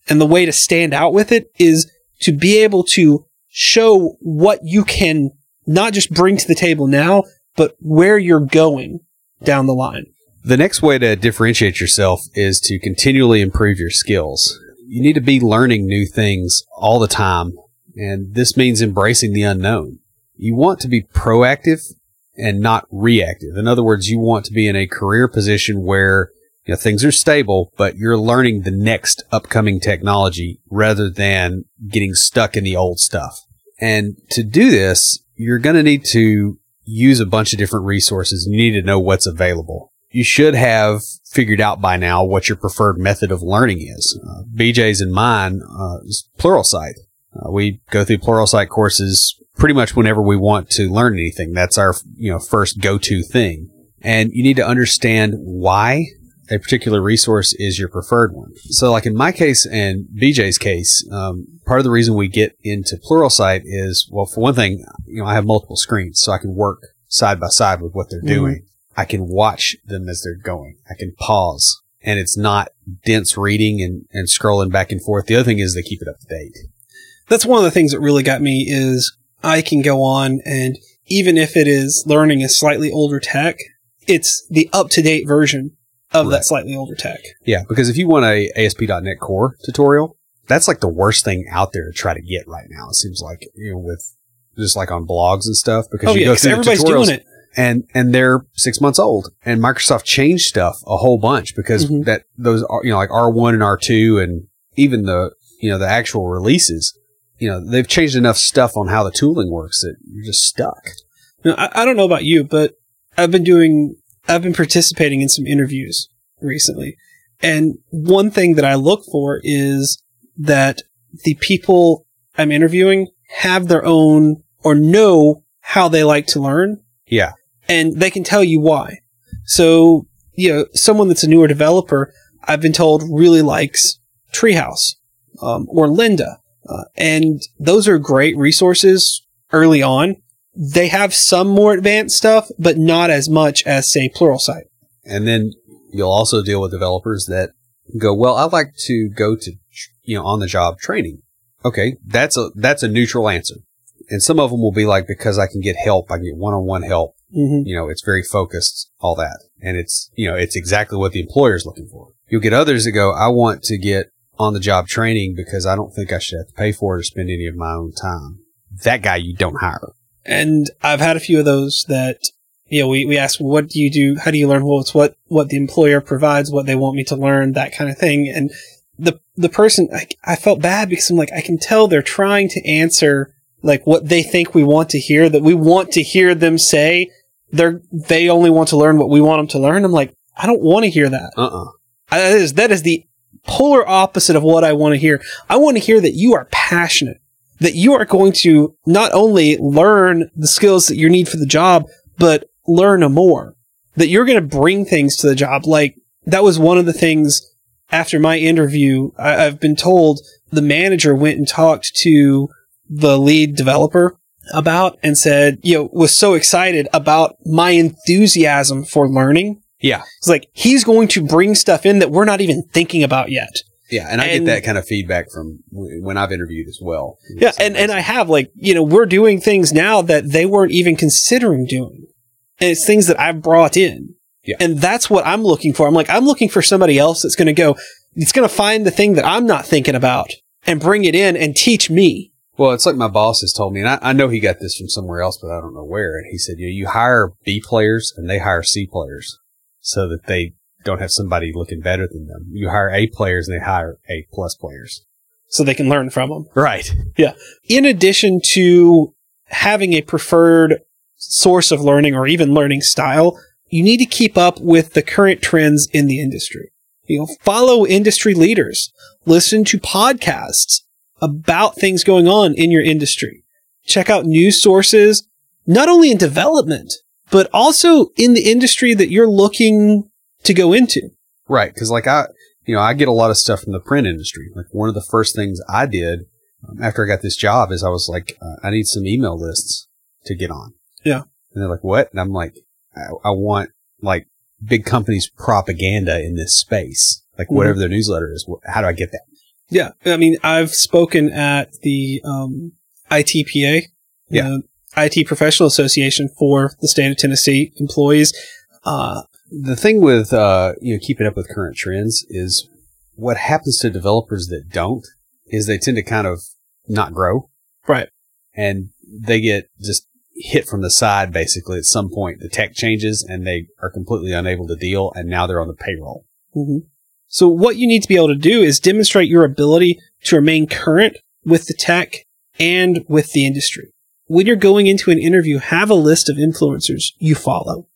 And the way to stand out with it is to be able to show what you can not just bring to the table now, but where you're going down the line. The next way to differentiate yourself is to continually improve your skills. You need to be learning new things all the time, and this means embracing the unknown. You want to be proactive and not reactive. In other words, you want to be in a career position where you know, things are stable, but you're learning the next upcoming technology rather than getting stuck in the old stuff. And to do this, you're going to need to use a bunch of different resources you need to know what's available. You should have figured out by now what your preferred method of learning is. Uh, BJ's and mine uh, is Pluralsight. Uh, we go through Pluralsight courses pretty much whenever we want to learn anything. That's our you know first go-to thing. And you need to understand why a particular resource is your preferred one. So, like in my case and BJ's case, um, part of the reason we get into Pluralsight is, well, for one thing, you know, I have multiple screens, so I can work side by side with what they're mm-hmm. doing. I can watch them as they're going. I can pause, and it's not dense reading and, and scrolling back and forth. The other thing is they keep it up to date. That's one of the things that really got me is I can go on and even if it is learning a slightly older tech, it's the up to date version of right. that slightly older tech. Yeah, because if you want a ASP.NET Core tutorial, that's like the worst thing out there to try to get right now. It seems like you know with just like on blogs and stuff because oh, you yeah, go through everybody's tutorials doing it. And and they're six months old and Microsoft changed stuff a whole bunch because mm-hmm. that those are you know like R one and R two and even the you know the actual releases you know they've changed enough stuff on how the tooling works that you're just stuck. Know, I, I don't know about you, but I've been doing I've been participating in some interviews recently. And one thing that I look for is that the people I'm interviewing have their own or know how they like to learn. Yeah. And they can tell you why. So, you know, someone that's a newer developer, I've been told really likes Treehouse um, or Lynda. Uh, and those are great resources early on. They have some more advanced stuff, but not as much as, say, Pluralsight. And then you'll also deal with developers that go, well, I like to go to, you know, on the job training. Okay. That's a, that's a neutral answer. And some of them will be like, because I can get help, I can get one on one help. Mm-hmm. You know, it's very focused, all that. And it's, you know, it's exactly what the employer is looking for. You'll get others that go, I want to get on the job training because I don't think I should have to pay for it or spend any of my own time. That guy you don't hire. And I've had a few of those that you know, we, we ask, what do you do? How do you learn? Well, it's what, what the employer provides, what they want me to learn, that kind of thing. And the, the person, I, I felt bad because I'm like, I can tell they're trying to answer like what they think we want to hear, that we want to hear them say. They're, they only want to learn what we want them to learn. I'm like, I don't want to hear that. Uh-uh. that is, that is the polar opposite of what I want to hear. I want to hear that you are passionate, that you are going to not only learn the skills that you need for the job, but learn more, that you're going to bring things to the job. Like that was one of the things after my interview, I, have been told the manager went and talked to the lead developer about and said, you know, was so excited about my enthusiasm for learning. Yeah. It's like he's going to bring stuff in that we're not even thinking about yet. Yeah, and I and, get that kind of feedback from when I've interviewed as well. Yeah, and, and I have like, you know, we're doing things now that they weren't even considering doing and it's things that I've brought in. Yeah. And that's what I'm looking for. I'm like, I'm looking for somebody else that's going to go, it's going to find the thing that I'm not thinking about and bring it in and teach me. Well, it's like my boss has told me, and I, I know he got this from somewhere else, but I don't know where. And he said, you know, you hire B players and they hire C players so that they don't have somebody looking better than them. You hire A players and they hire A plus players. So they can learn from them. Right. Yeah. In addition to having a preferred source of learning or even learning style, you need to keep up with the current trends in the industry. You know, follow industry leaders, listen to podcasts about things going on in your industry. Check out news sources, not only in development, but also in the industry that you're looking to go into. Right. Cause like I, you know, I get a lot of stuff from the print industry. Like one of the first things I did um, after I got this job is I was like, uh, I need some email lists to get on. Yeah. And they're like, what? And I'm like, I, I want like big companies propaganda in this space, like Mhm. whatever their newsletter is. How do I get that? Yeah. I mean, I've spoken at the um, ITPA, Yeah. the IT Professional Association for the state of Tennessee employees. Uh, The thing with, uh, you know, keeping up with current trends is what happens to developers that don't is they tend to kind of not grow. right. and they get just hit from the side basically at some point the tech changes and they are completely unable to deal and now they're on the payroll hmm So what you need to be able to do is demonstrate your ability to remain current with the tech and with the industry. When you're going into an interview, have a list of influencers you follow.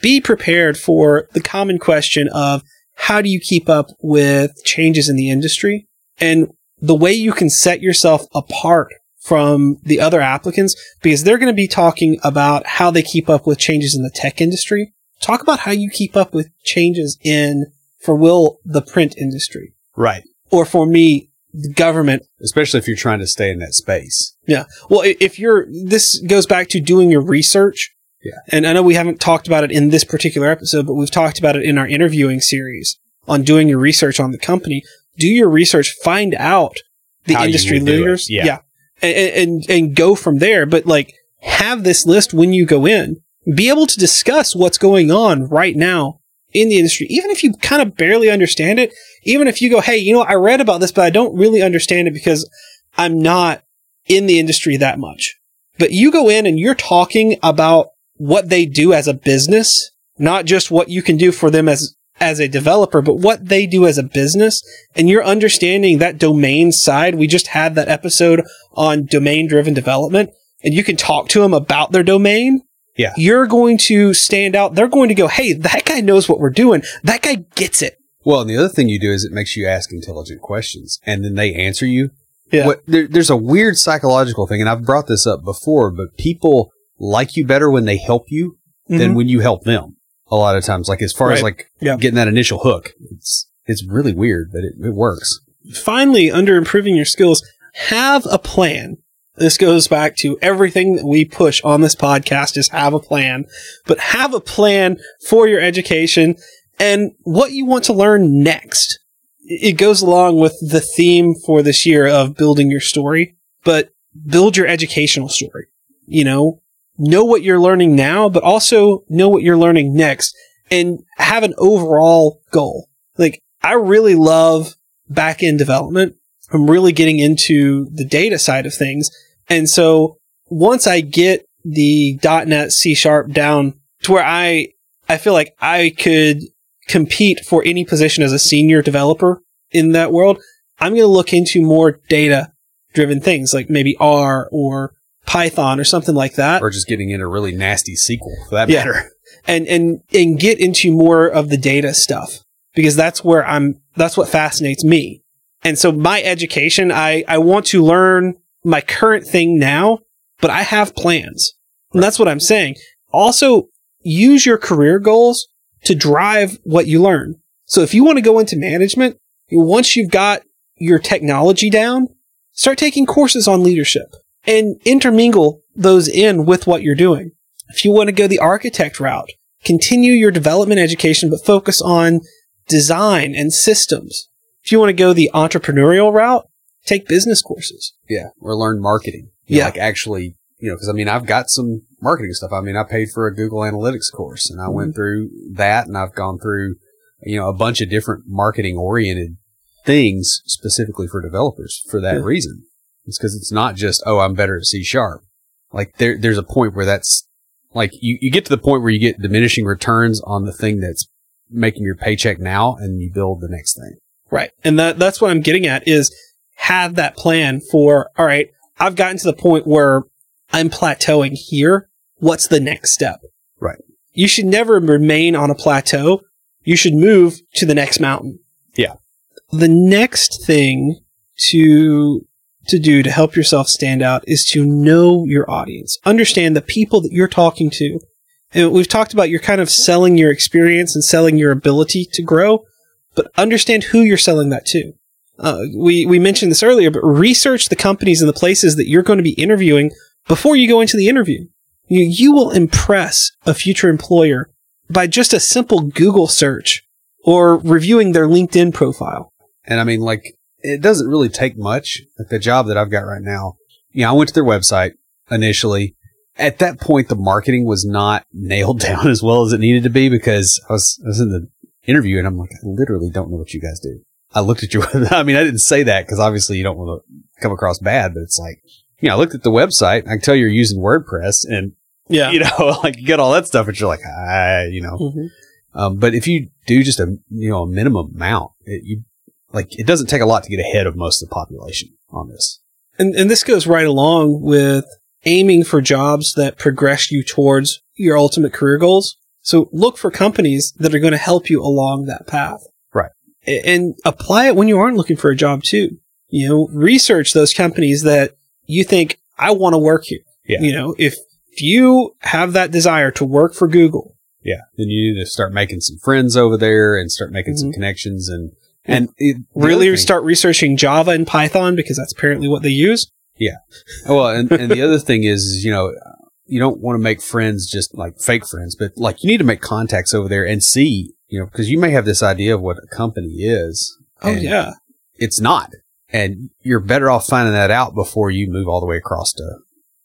Be prepared for the common question of how do you keep up with changes in the industry and the way you can set yourself apart from the other applicants because they're going to be talking about how they keep up with changes in the tech industry. Talk about how you keep up with changes in for Will, the print industry, right or for me, the government. especially if you're trying to stay in that space Yeah. Well, if you're, this goes back to doing your research. Yeah. And I know we haven't talked about it in this particular episode, but we've talked about it in our interviewing series on doing your research on the company. Do your research, find out the How industry would do it. leaders. Yeah. And, and, and go from there. But like, have this list when you go in. Be able to discuss what's going on right now in the industry, even if you kind of barely understand it. Even if you go, hey, you know, I read about this, but I don't really understand it because I'm not in the industry that much. But you go in and you're talking about what they do as a business, not just what you can do for them as as a developer, but what they do as a business, and you're understanding that domain side. We just had that episode on domain driven development, and you can talk to them about their domain. Yeah. You're going to stand out. They're going to go, hey, that guy knows what we're doing. That guy gets it. well and the other thing you do is it makes you ask intelligent questions and then they answer you Yeah. what, there, there's a weird psychological thing and i've brought this up before but people like you better when they help you than Mhm. when you help them a lot of times like as far as like Yeah. getting that initial hook it's it's really weird but it, it works finally, under improving your skills, have a plan. This goes back to everything that we push on this podcast is have a plan, but have a plan for your education and what you want to learn next. It goes along with the theme for this year of building your story, but build your educational story. You know, know what you're learning now, but also know what you're learning next and have an overall goal. Like, I really love back end development. I'm really getting into the data side of things. And so once I get the .NET C sharp down to where I, I feel like I could compete for any position as a senior developer in that world, I'm going to look into more data driven things like maybe R or Python or something like that or just getting into really nasty SQL for that Yeah. matter and and and get into more of the data stuff because that's where I'm that's what fascinates me. And so my education, I I want to learn my current thing now, but I have plans. And that's what I'm saying. Also use your career goals to drive what you learn. So if you want to go into management, once you've got your technology down, start taking courses on leadership and intermingle those in with what you're doing. If you want to go the architect route, continue your development education, but focus on design and systems. If you want to go the entrepreneurial route, take business courses. Yeah, or learn marketing. You know, Yeah. like actually, you know, because I mean, I've got some marketing stuff. I mean, I paid for a Google Analytics course, and I Mm-hmm. went through that, and I've gone through, you know, a bunch of different marketing oriented things specifically for developers for that Yeah. reason. It's because it's not just oh, I'm better at C sharp. Like there, there's a point where that's like you, you get to the point where you get diminishing returns on the thing that's making your paycheck now, and you build the next thing. Right. And that that's what I'm getting at is have that plan for all right, I've gotten to the point where I'm plateauing here. What's the next step? Right. You should never remain on a plateau. You should move to the next mountain. Yeah. The next thing to to do to help yourself stand out is to know your audience. Understand the people that you're talking to And we've talked about you're kind of selling your experience and selling your ability to grow, but understand who you're selling that to. Uh, we, we mentioned this earlier, but research the companies and the places that you're going to be interviewing before you go into the interview. You, you will impress a future employer by just a simple Google search or reviewing their LinkedIn profile. And I mean, like, it doesn't really take much. Like the job that I've got right now, you know, I went to their website initially. At that point, the marketing was not <laughs> nailed down as well as it needed to be because I was, I was in the interview and I'm like, I literally don't know what you guys do. I looked at you. <laughs> I mean, I didn't say that because obviously you don't want to come across bad, but it's like, you know, I looked at the website. I can tell you're using WordPress and, Yeah. you know, <laughs> like you get all that stuff and you're like, ah, you know, Mhm. um, but if you do just a, you know, a minimum amount, it, you, like, it doesn't take a lot to get ahead of most of the population on this. And, and this goes right along with aiming for jobs that progress you towards your ultimate career goals. So look for companies that are going to help you along that path. Right. And apply it when you aren't looking for a job too. You know, research those companies that you think I want to work here. Yeah. You know, if, if you have that desire to work for Google, Yeah. Then you need to start making some friends over there and start making some Mhm. connections and, and it, really thing- start researching Java and Python because that's apparently what they use. Yeah. Well, and, and the other thing is, is, you know, you don't want to make friends just like fake friends, but like you need to make contacts over there and see, you know, because you may have this idea of what a company is. Oh yeah. It's not. And you're better off finding that out before you move all the way across to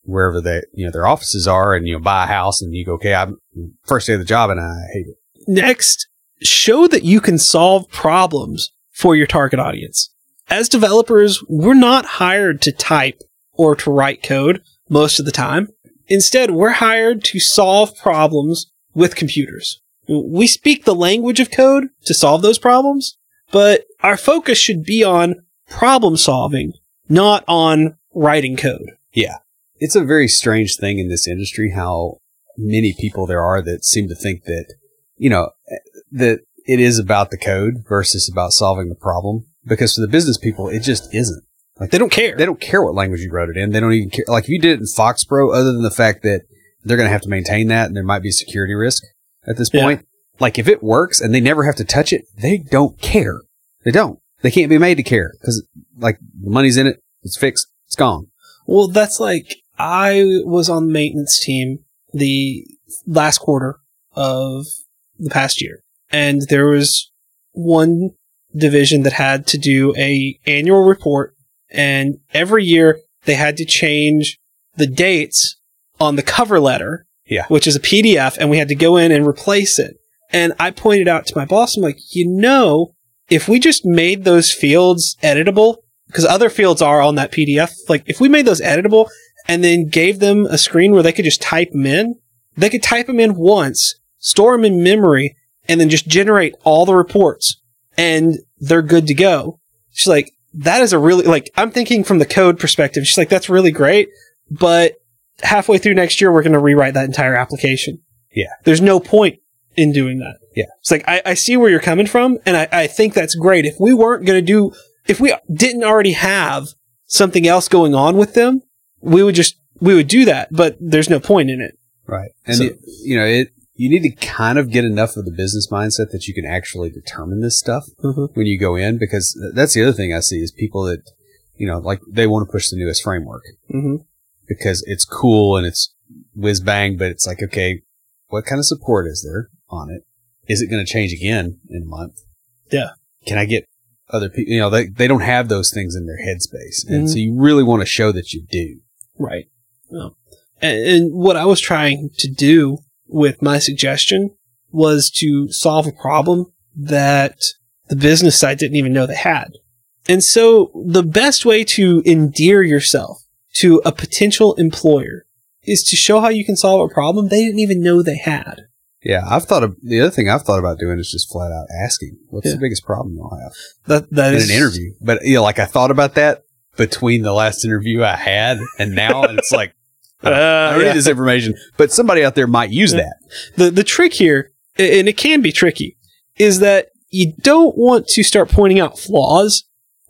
wherever they, you know, their offices are and, you know, buy a house and you go, okay, I'm first day of the job and I hate it. Next, show that you can solve problems for your target audience. As developers, we're not hired to type or to write code most of the time. Instead, we're hired to solve problems with computers. We speak the language of code to solve those problems, but our focus should be on problem solving, not on writing code. Yeah. It's a very strange thing in this industry how many people there are that seem to think that, you know, that it is about the code versus about solving the problem. Because for the business people, it just isn't. They don't care. They don't care what language you wrote it in. They don't even care. Like if you did it in FoxPro, other than the fact that they're going to have to maintain that and there might be a security risk at this Yeah. point. Like if it works and they never have to touch it, they don't care. They don't. They can't be made to care because like the money's in it. It's fixed. It's gone. Well, that's like I was on the maintenance team the last quarter of the past year, and there was one division that had to do a annual report, and every year they had to change the dates on the cover letter, Yeah. which is a PDF, and we had to go in and replace it. And I pointed out to my boss, I'm like, you know, if we just made those fields editable, because other fields are on that PDF, like if we made those editable and then gave them a screen where they could just type them in, they could type them in once, store them in memory, and then just generate all the reports, and they're good to go. She's like, that is a really like I'm thinking from the code perspective. She's like, that's really great, but halfway through next year, we're going to rewrite that entire application. Yeah. there's no point in doing that. Yeah. it's like I, I see where you're coming from, and I, I think that's great. If we weren't going to do, if we didn't already have something else going on with them, we would just we would do that. But there's no point in it. Right. And So- it, you know, it you need to kind of get enough of the business mindset that you can actually determine this stuff Mhm. when you go in because that's the other thing I see is people that you know, like they want to push the newest framework Mm-hmm. because it's cool and it's whiz bang, but it's like, okay, what kind of support is there on it? Is it going to change again in a month? Yeah. Can I get other people? You know, they, they don't have those things in their headspace. And Mhm. so you really want to show that you do. Right. Well, and, and what I was trying to do with my suggestion was to solve a problem that the business side didn't even know they had. And so the best way to endear yourself to a potential employer is to show how you can solve a problem they didn't even know they had. Yeah. I've thought of the other thing I've thought about doing is just flat out asking, what's Yeah. the biggest problem you'll have That that in is an interview? But, you know, like I thought about that between the last interview I had and now, and it's like, I, don't- I don't Uh, yeah. need this information, but somebody out there might use Yeah. that. the the trick here, and it can be tricky, is that you don't want to start pointing out flaws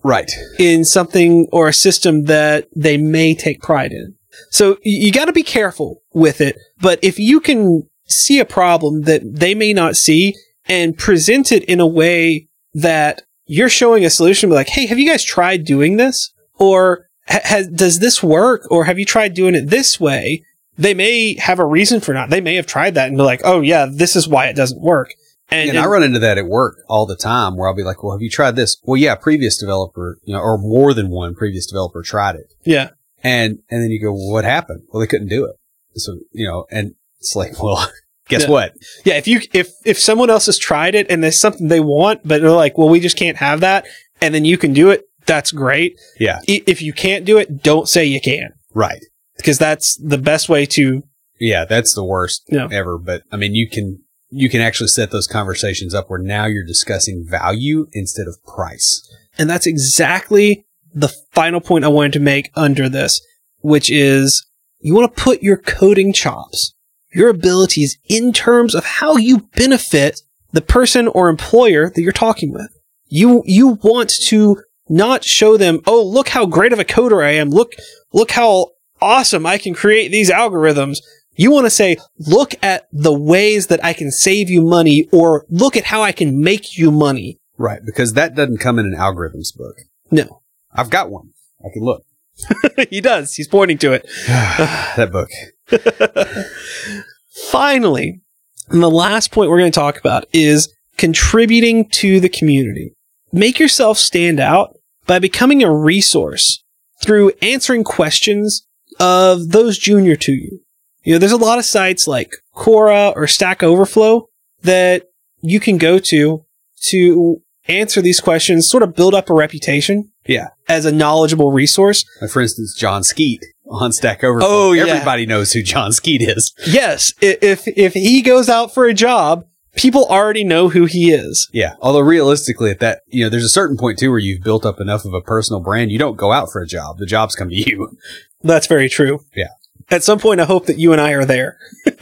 Right. in something or a system that they may take pride in. So you got to be careful with it. But if you can see a problem that they may not see and present it in a way that you're showing a solution like, Hey, have you guys tried doing this? Or has, does this work? Or have you tried doing it this way? They may have a reason for not. They may have tried that and be like, Oh yeah, this is why it doesn't work. And, and I run into that at work all the time where I'll be like, well, have you tried this? Well, yeah, previous developer, you know, or more than one previous developer tried it. yeah, And, and then you go, well, what happened? Well, they couldn't do it. So, you know, and it's like, <laughs> well, guess Yeah. what? Yeah, if you if if someone else has tried it and there's something they want, but they're like, well, we just can't have that, and then you can do it, that's great. Yeah. I- If you can't do it, don't say you can, Right. because that's the best way to. Yeah. That's the worst Yeah. ever. But I mean, you can, you can actually set those conversations up where now you're discussing value instead of price. And that's exactly the final point I wanted to make under this, which is you want to put your coding chops, your abilities in terms of how you benefit the person or employer that you're talking with. You, you want to not show them, oh, look how great of a coder I am. Look, look how awesome I can create these algorithms. You want to say, look at the ways that I can save you money or look at how I can make you money. Right. Because that doesn't come in an algorithms book. No. I've got one. I can look. <laughs> he does. He's pointing to it. <sighs> that book. <laughs> Finally, and the last point we're going to talk about is contributing to the community. Make yourself stand out by becoming a resource through answering questions of those junior to you. You know, there's a lot of sites like Quora or Stack Overflow that you can go to to answer these questions, sort of build up a reputation Yeah. as a knowledgeable resource. For instance, Jon Skeet on Stack Overflow. Oh, yeah. Everybody knows who Jon Skeet is. Yes, if if he goes out for a job, people already know who he is. Yeah. Although realistically, at that, you know, there's a certain point too where you've built up enough of a personal brand. You don't go out for a job. The jobs come to you. <laughs> That's very true. Yeah. At some point, I hope that you and I are there. <laughs>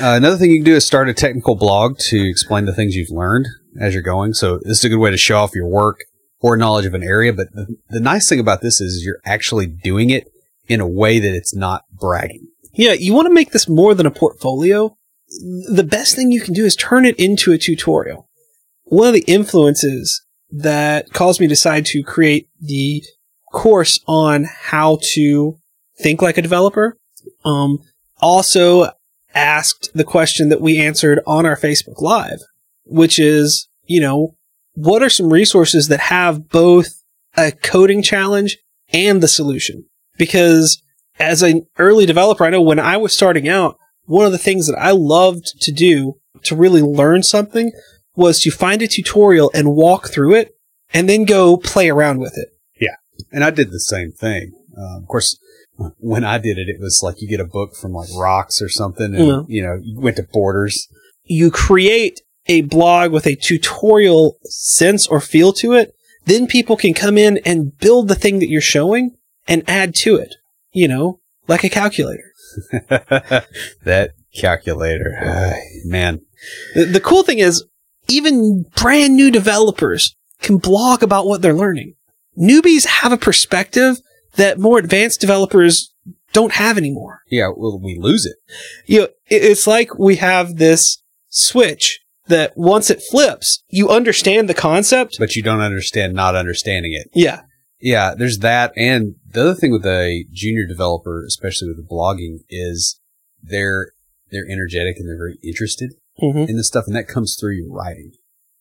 Uh, another thing you can do is start a technical blog to explain the things you've learned as you're going. So this is a good way to show off your work or knowledge of an area. But the, the nice thing about this is you're actually doing it in a way that it's not bragging. Yeah, you want to make this more than a portfolio. The best thing you can do is turn it into a tutorial. One of the influences that caused me to decide to create the course on how to think like a developer, um, also asked the question that we answered on our Facebook Live, which is, you know, what are some resources that have both a coding challenge and the solution? Because as an early developer, I know when I was starting out, one of the things that I loved to do to really learn something was to find a tutorial and walk through it and then go play around with it. Yeah. And I did the same thing. Um, of course, when I did it, it was like you get a book from like Wrox or something, and Yeah. you know, you went to Borders. You create a blog with a tutorial sense or feel to it, then people can come in and build the thing that you're showing and add to it, you know, like a calculator. <laughs> that calculator, man. The, the cool thing is, even brand new developers can blog about what they're learning. Newbies have a perspective that more advanced developers don't have anymore. Yeah, well, we lose it. You know, it- it's like we have this switch that once it flips, you understand the concept. but you don't understand not understanding it. Yeah. Yeah, there's that. And the other thing with a junior developer, especially with the blogging, is they're they're energetic and they're very interested hmm in this stuff, and that comes through your writing.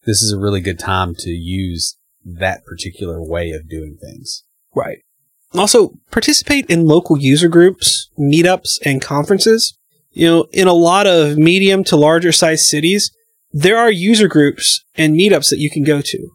This is a really good time to use that particular way of doing things. Right. Also, participate in local user groups, meetups, and conferences. You know, in a lot of medium to larger sized cities, there are user groups and meetups that you can go to.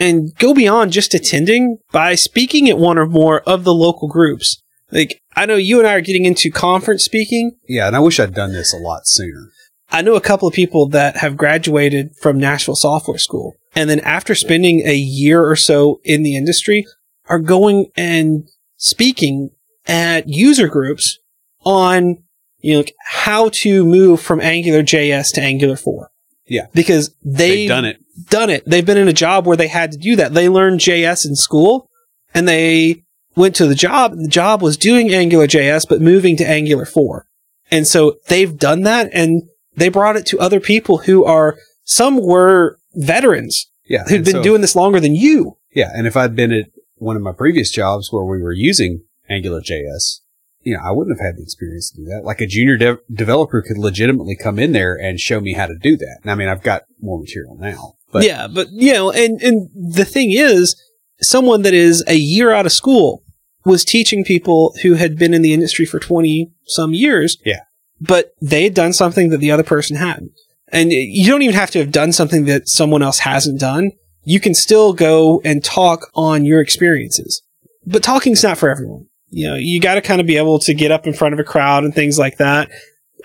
And go beyond just attending by speaking at one or more of the local groups. Like, I know you and I are getting into conference speaking. Yeah, and I wish I'd done this a lot sooner. I know a couple of people that have graduated from Nashville Software School. And then after spending a year or so in the industry, are going and speaking at user groups on, you know, like, how to move from Angular JS to Angular 4. Yeah. Because They've they've done it. Done it. They've been in a job where they had to do that. They learned JS in school and they went to the job. and The job was doing Angular JS, but moving to Angular 4. And so they've done that and they brought it to other people who are, some were veterans Yeah. who'd been so- doing this longer than you. Yeah, and if I'd been at one of my previous jobs where we were using AngularJS, you know, I wouldn't have had the experience to do that. Like a junior dev- developer could legitimately come in there and show me how to do that. And I mean, I've got more material now, but yeah, but you know, and and the thing is, someone that is a year out of school was teaching people who had been in the industry for twenty some years. Yeah. but they had done something that the other person hadn't, and you don't even have to have done something that someone else hasn't done. You can still go and talk on your experiences, but talking's not for everyone. You know, you got to kind of be able to get up in front of a crowd and things like that.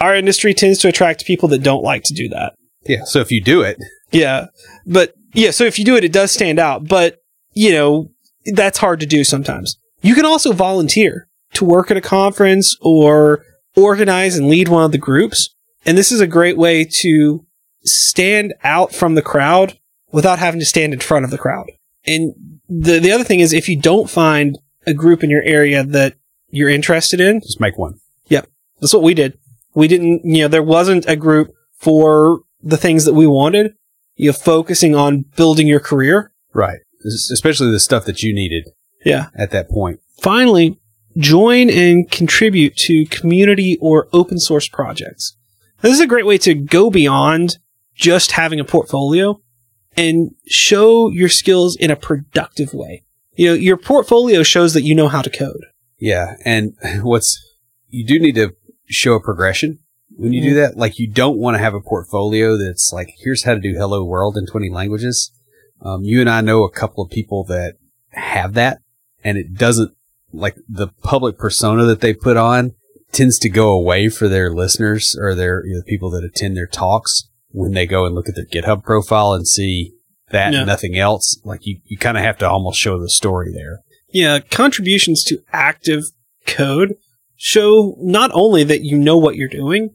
Our industry tends to attract people that don't like to do that. Yeah. So if you do it, Yeah. But yeah, so if you do it, it does stand out. But, you know, that's hard to do sometimes. You can also volunteer to work at a conference or organize and lead one of the groups. And this is a great way to stand out from the crowd without having to stand in front of the crowd. And the, the other thing is if you don't find a group in your area that you're interested in, just make one. Yep. That's what we did. We didn't, you know, there wasn't a group for the things that we wanted. You know, focusing on building your career. Right. Especially the stuff that you needed Yeah. at that point. Finally, join and contribute to community or open source projects. This is a great way to go beyond just having a portfolio and show your skills in a productive way. You know, your portfolio shows that you know how to code. Yeah. And <laughs> what's, you do need to show a progression when you do that. Like you don't want to have a portfolio that's like, here's how to do hello world in 20 languages. Um, you and I know a couple of people that have that and it doesn't like the public persona that they put on tends to go away for their listeners or their you know, people that attend their talks when they go and look at their GitHub profile and see that Yeah. and nothing else. Like you, you kind of have to almost show the story there. Yeah, contributions to active code show not only that you know what you're doing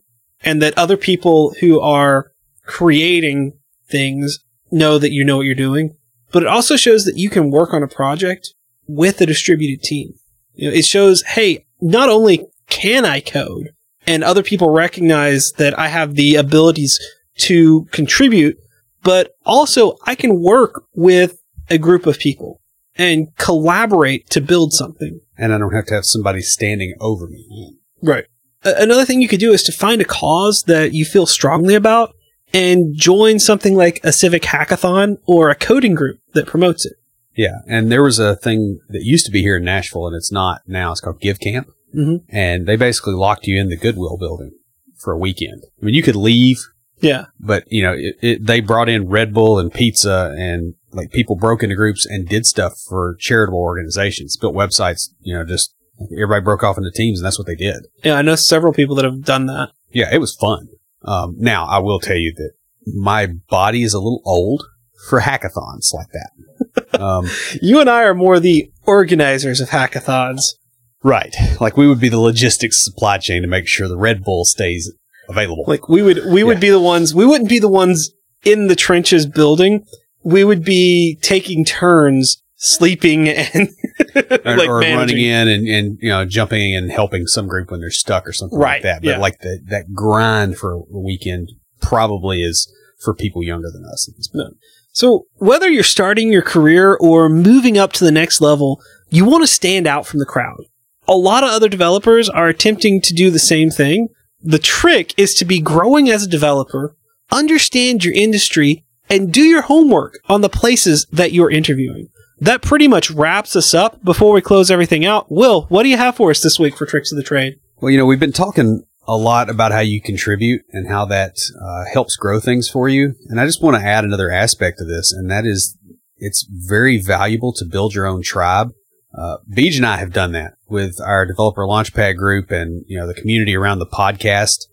and that other people who are creating things know that you know what you're doing, but it also shows that you can work on a project with a distributed team. You know, it shows, hey, not only can I code and other people recognize that I have the abilities to contribute, but also I can work with a group of people and collaborate to build something. and I don't have to have somebody standing over me. Right. Another thing you could do is to find a cause that you feel strongly about and join something like a civic hackathon or a coding group that promotes it. Yeah, and there was a thing that used to be here in Nashville, and it's not now. It's called Give Camp, Mhm. and they basically locked you in the Goodwill building for a weekend. I mean, you could leave, Yeah. but you know, it, it, they brought in Red Bull and pizza, and like people broke into groups and did stuff for charitable organizations, built websites. You know, just everybody broke off into teams, and that's what they did. Yeah, I know several people that have done that. Yeah, it was fun. Um, now I will tell you that my body is a little old for hackathons like that. <laughs> um, You and I are more the organizers of hackathons. Right. Like we would be the logistics supply chain to make sure the Red Bull stays available. Like we would we would be the ones we wouldn't be the ones in the trenches building. We would be taking turns sleeping <laughs> and <laughs> or, like or running in and, and, you know, jumping in and helping some group when they're stuck or something Right, like that. But yeah. like the, that grind for a weekend probably is for people younger than us. at this point. So, whether you're starting your career or moving up to the next level, you want to stand out from the crowd. A lot of other developers are attempting to do the same thing. The trick is to be growing as a developer, understand your industry, and do your homework on the places that you're interviewing. That pretty much wraps us up before we close everything out. Will, what do you have for us this week for Tricks of the Trade? Well, you know, we've been talking a lot about how you contribute and how that uh, helps grow things for you. And I just want to add another aspect to this, and that is it's very valuable to build your own tribe. Uh, Beej and I have done that with our developer launchpad group and, you know, the community around the podcast.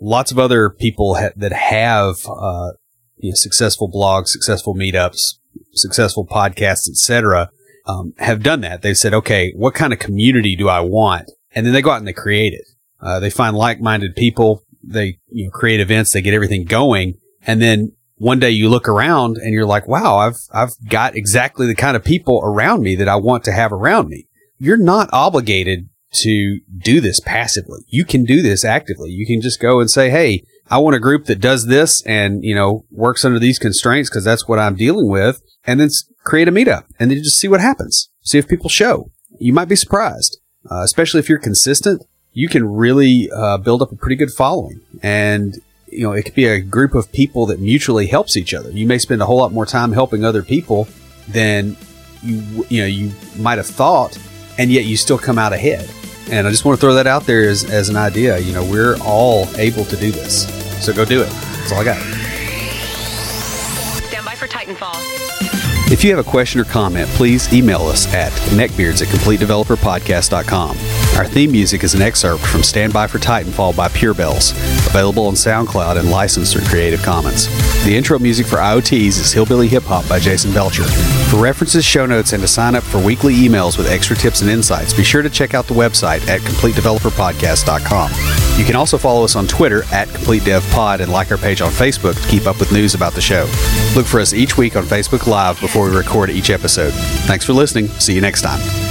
Lots of other people ha- that have, uh, you know, successful blogs, successful meetups, successful podcasts, etc., um, have done that. They've said, okay, what kind of community do I want? And then they go out and they create it. Uh, they find like-minded people. They you know, create events. They get everything going. And then one day you look around and you're like, wow, I've, I've got exactly the kind of people around me that I want to have around me. You're not obligated to do this passively. You can do this actively. You can just go and say, Hey, I want a group that does this and, you know, works under these constraints because that's what I'm dealing with. And then create a meetup and then just see what happens. See if people show. You might be surprised, uh, especially if you're consistent. You can really uh, build up a pretty good following. And, you know, it could be a group of people that mutually helps each other. You may spend a whole lot more time helping other people than you, you know, you might have thought, and yet you still come out ahead. And I just want to throw that out there as, as an idea. You know, we're all able to do this. So go do it. That's all I got. Stand by for Titanfall. If you have a question or comment, please email us at neckbeards at completedeveloperpodcast.com. Our theme music is an excerpt from Stand By for Titanfall by Pure Bells, available on SoundCloud and licensed through Creative Commons. The intro music for IoTease is Hillbilly Hip Hop by Jason Belcher. For references, show notes, and to sign up for weekly emails with extra tips and insights, be sure to check out the website at completedeveloperpodcast.com. You can also follow us on Twitter at CompleteDevPod and like our page on Facebook to keep up with news about the show. Look for us each week on Facebook Live before we record each episode. Thanks for listening. See you next time.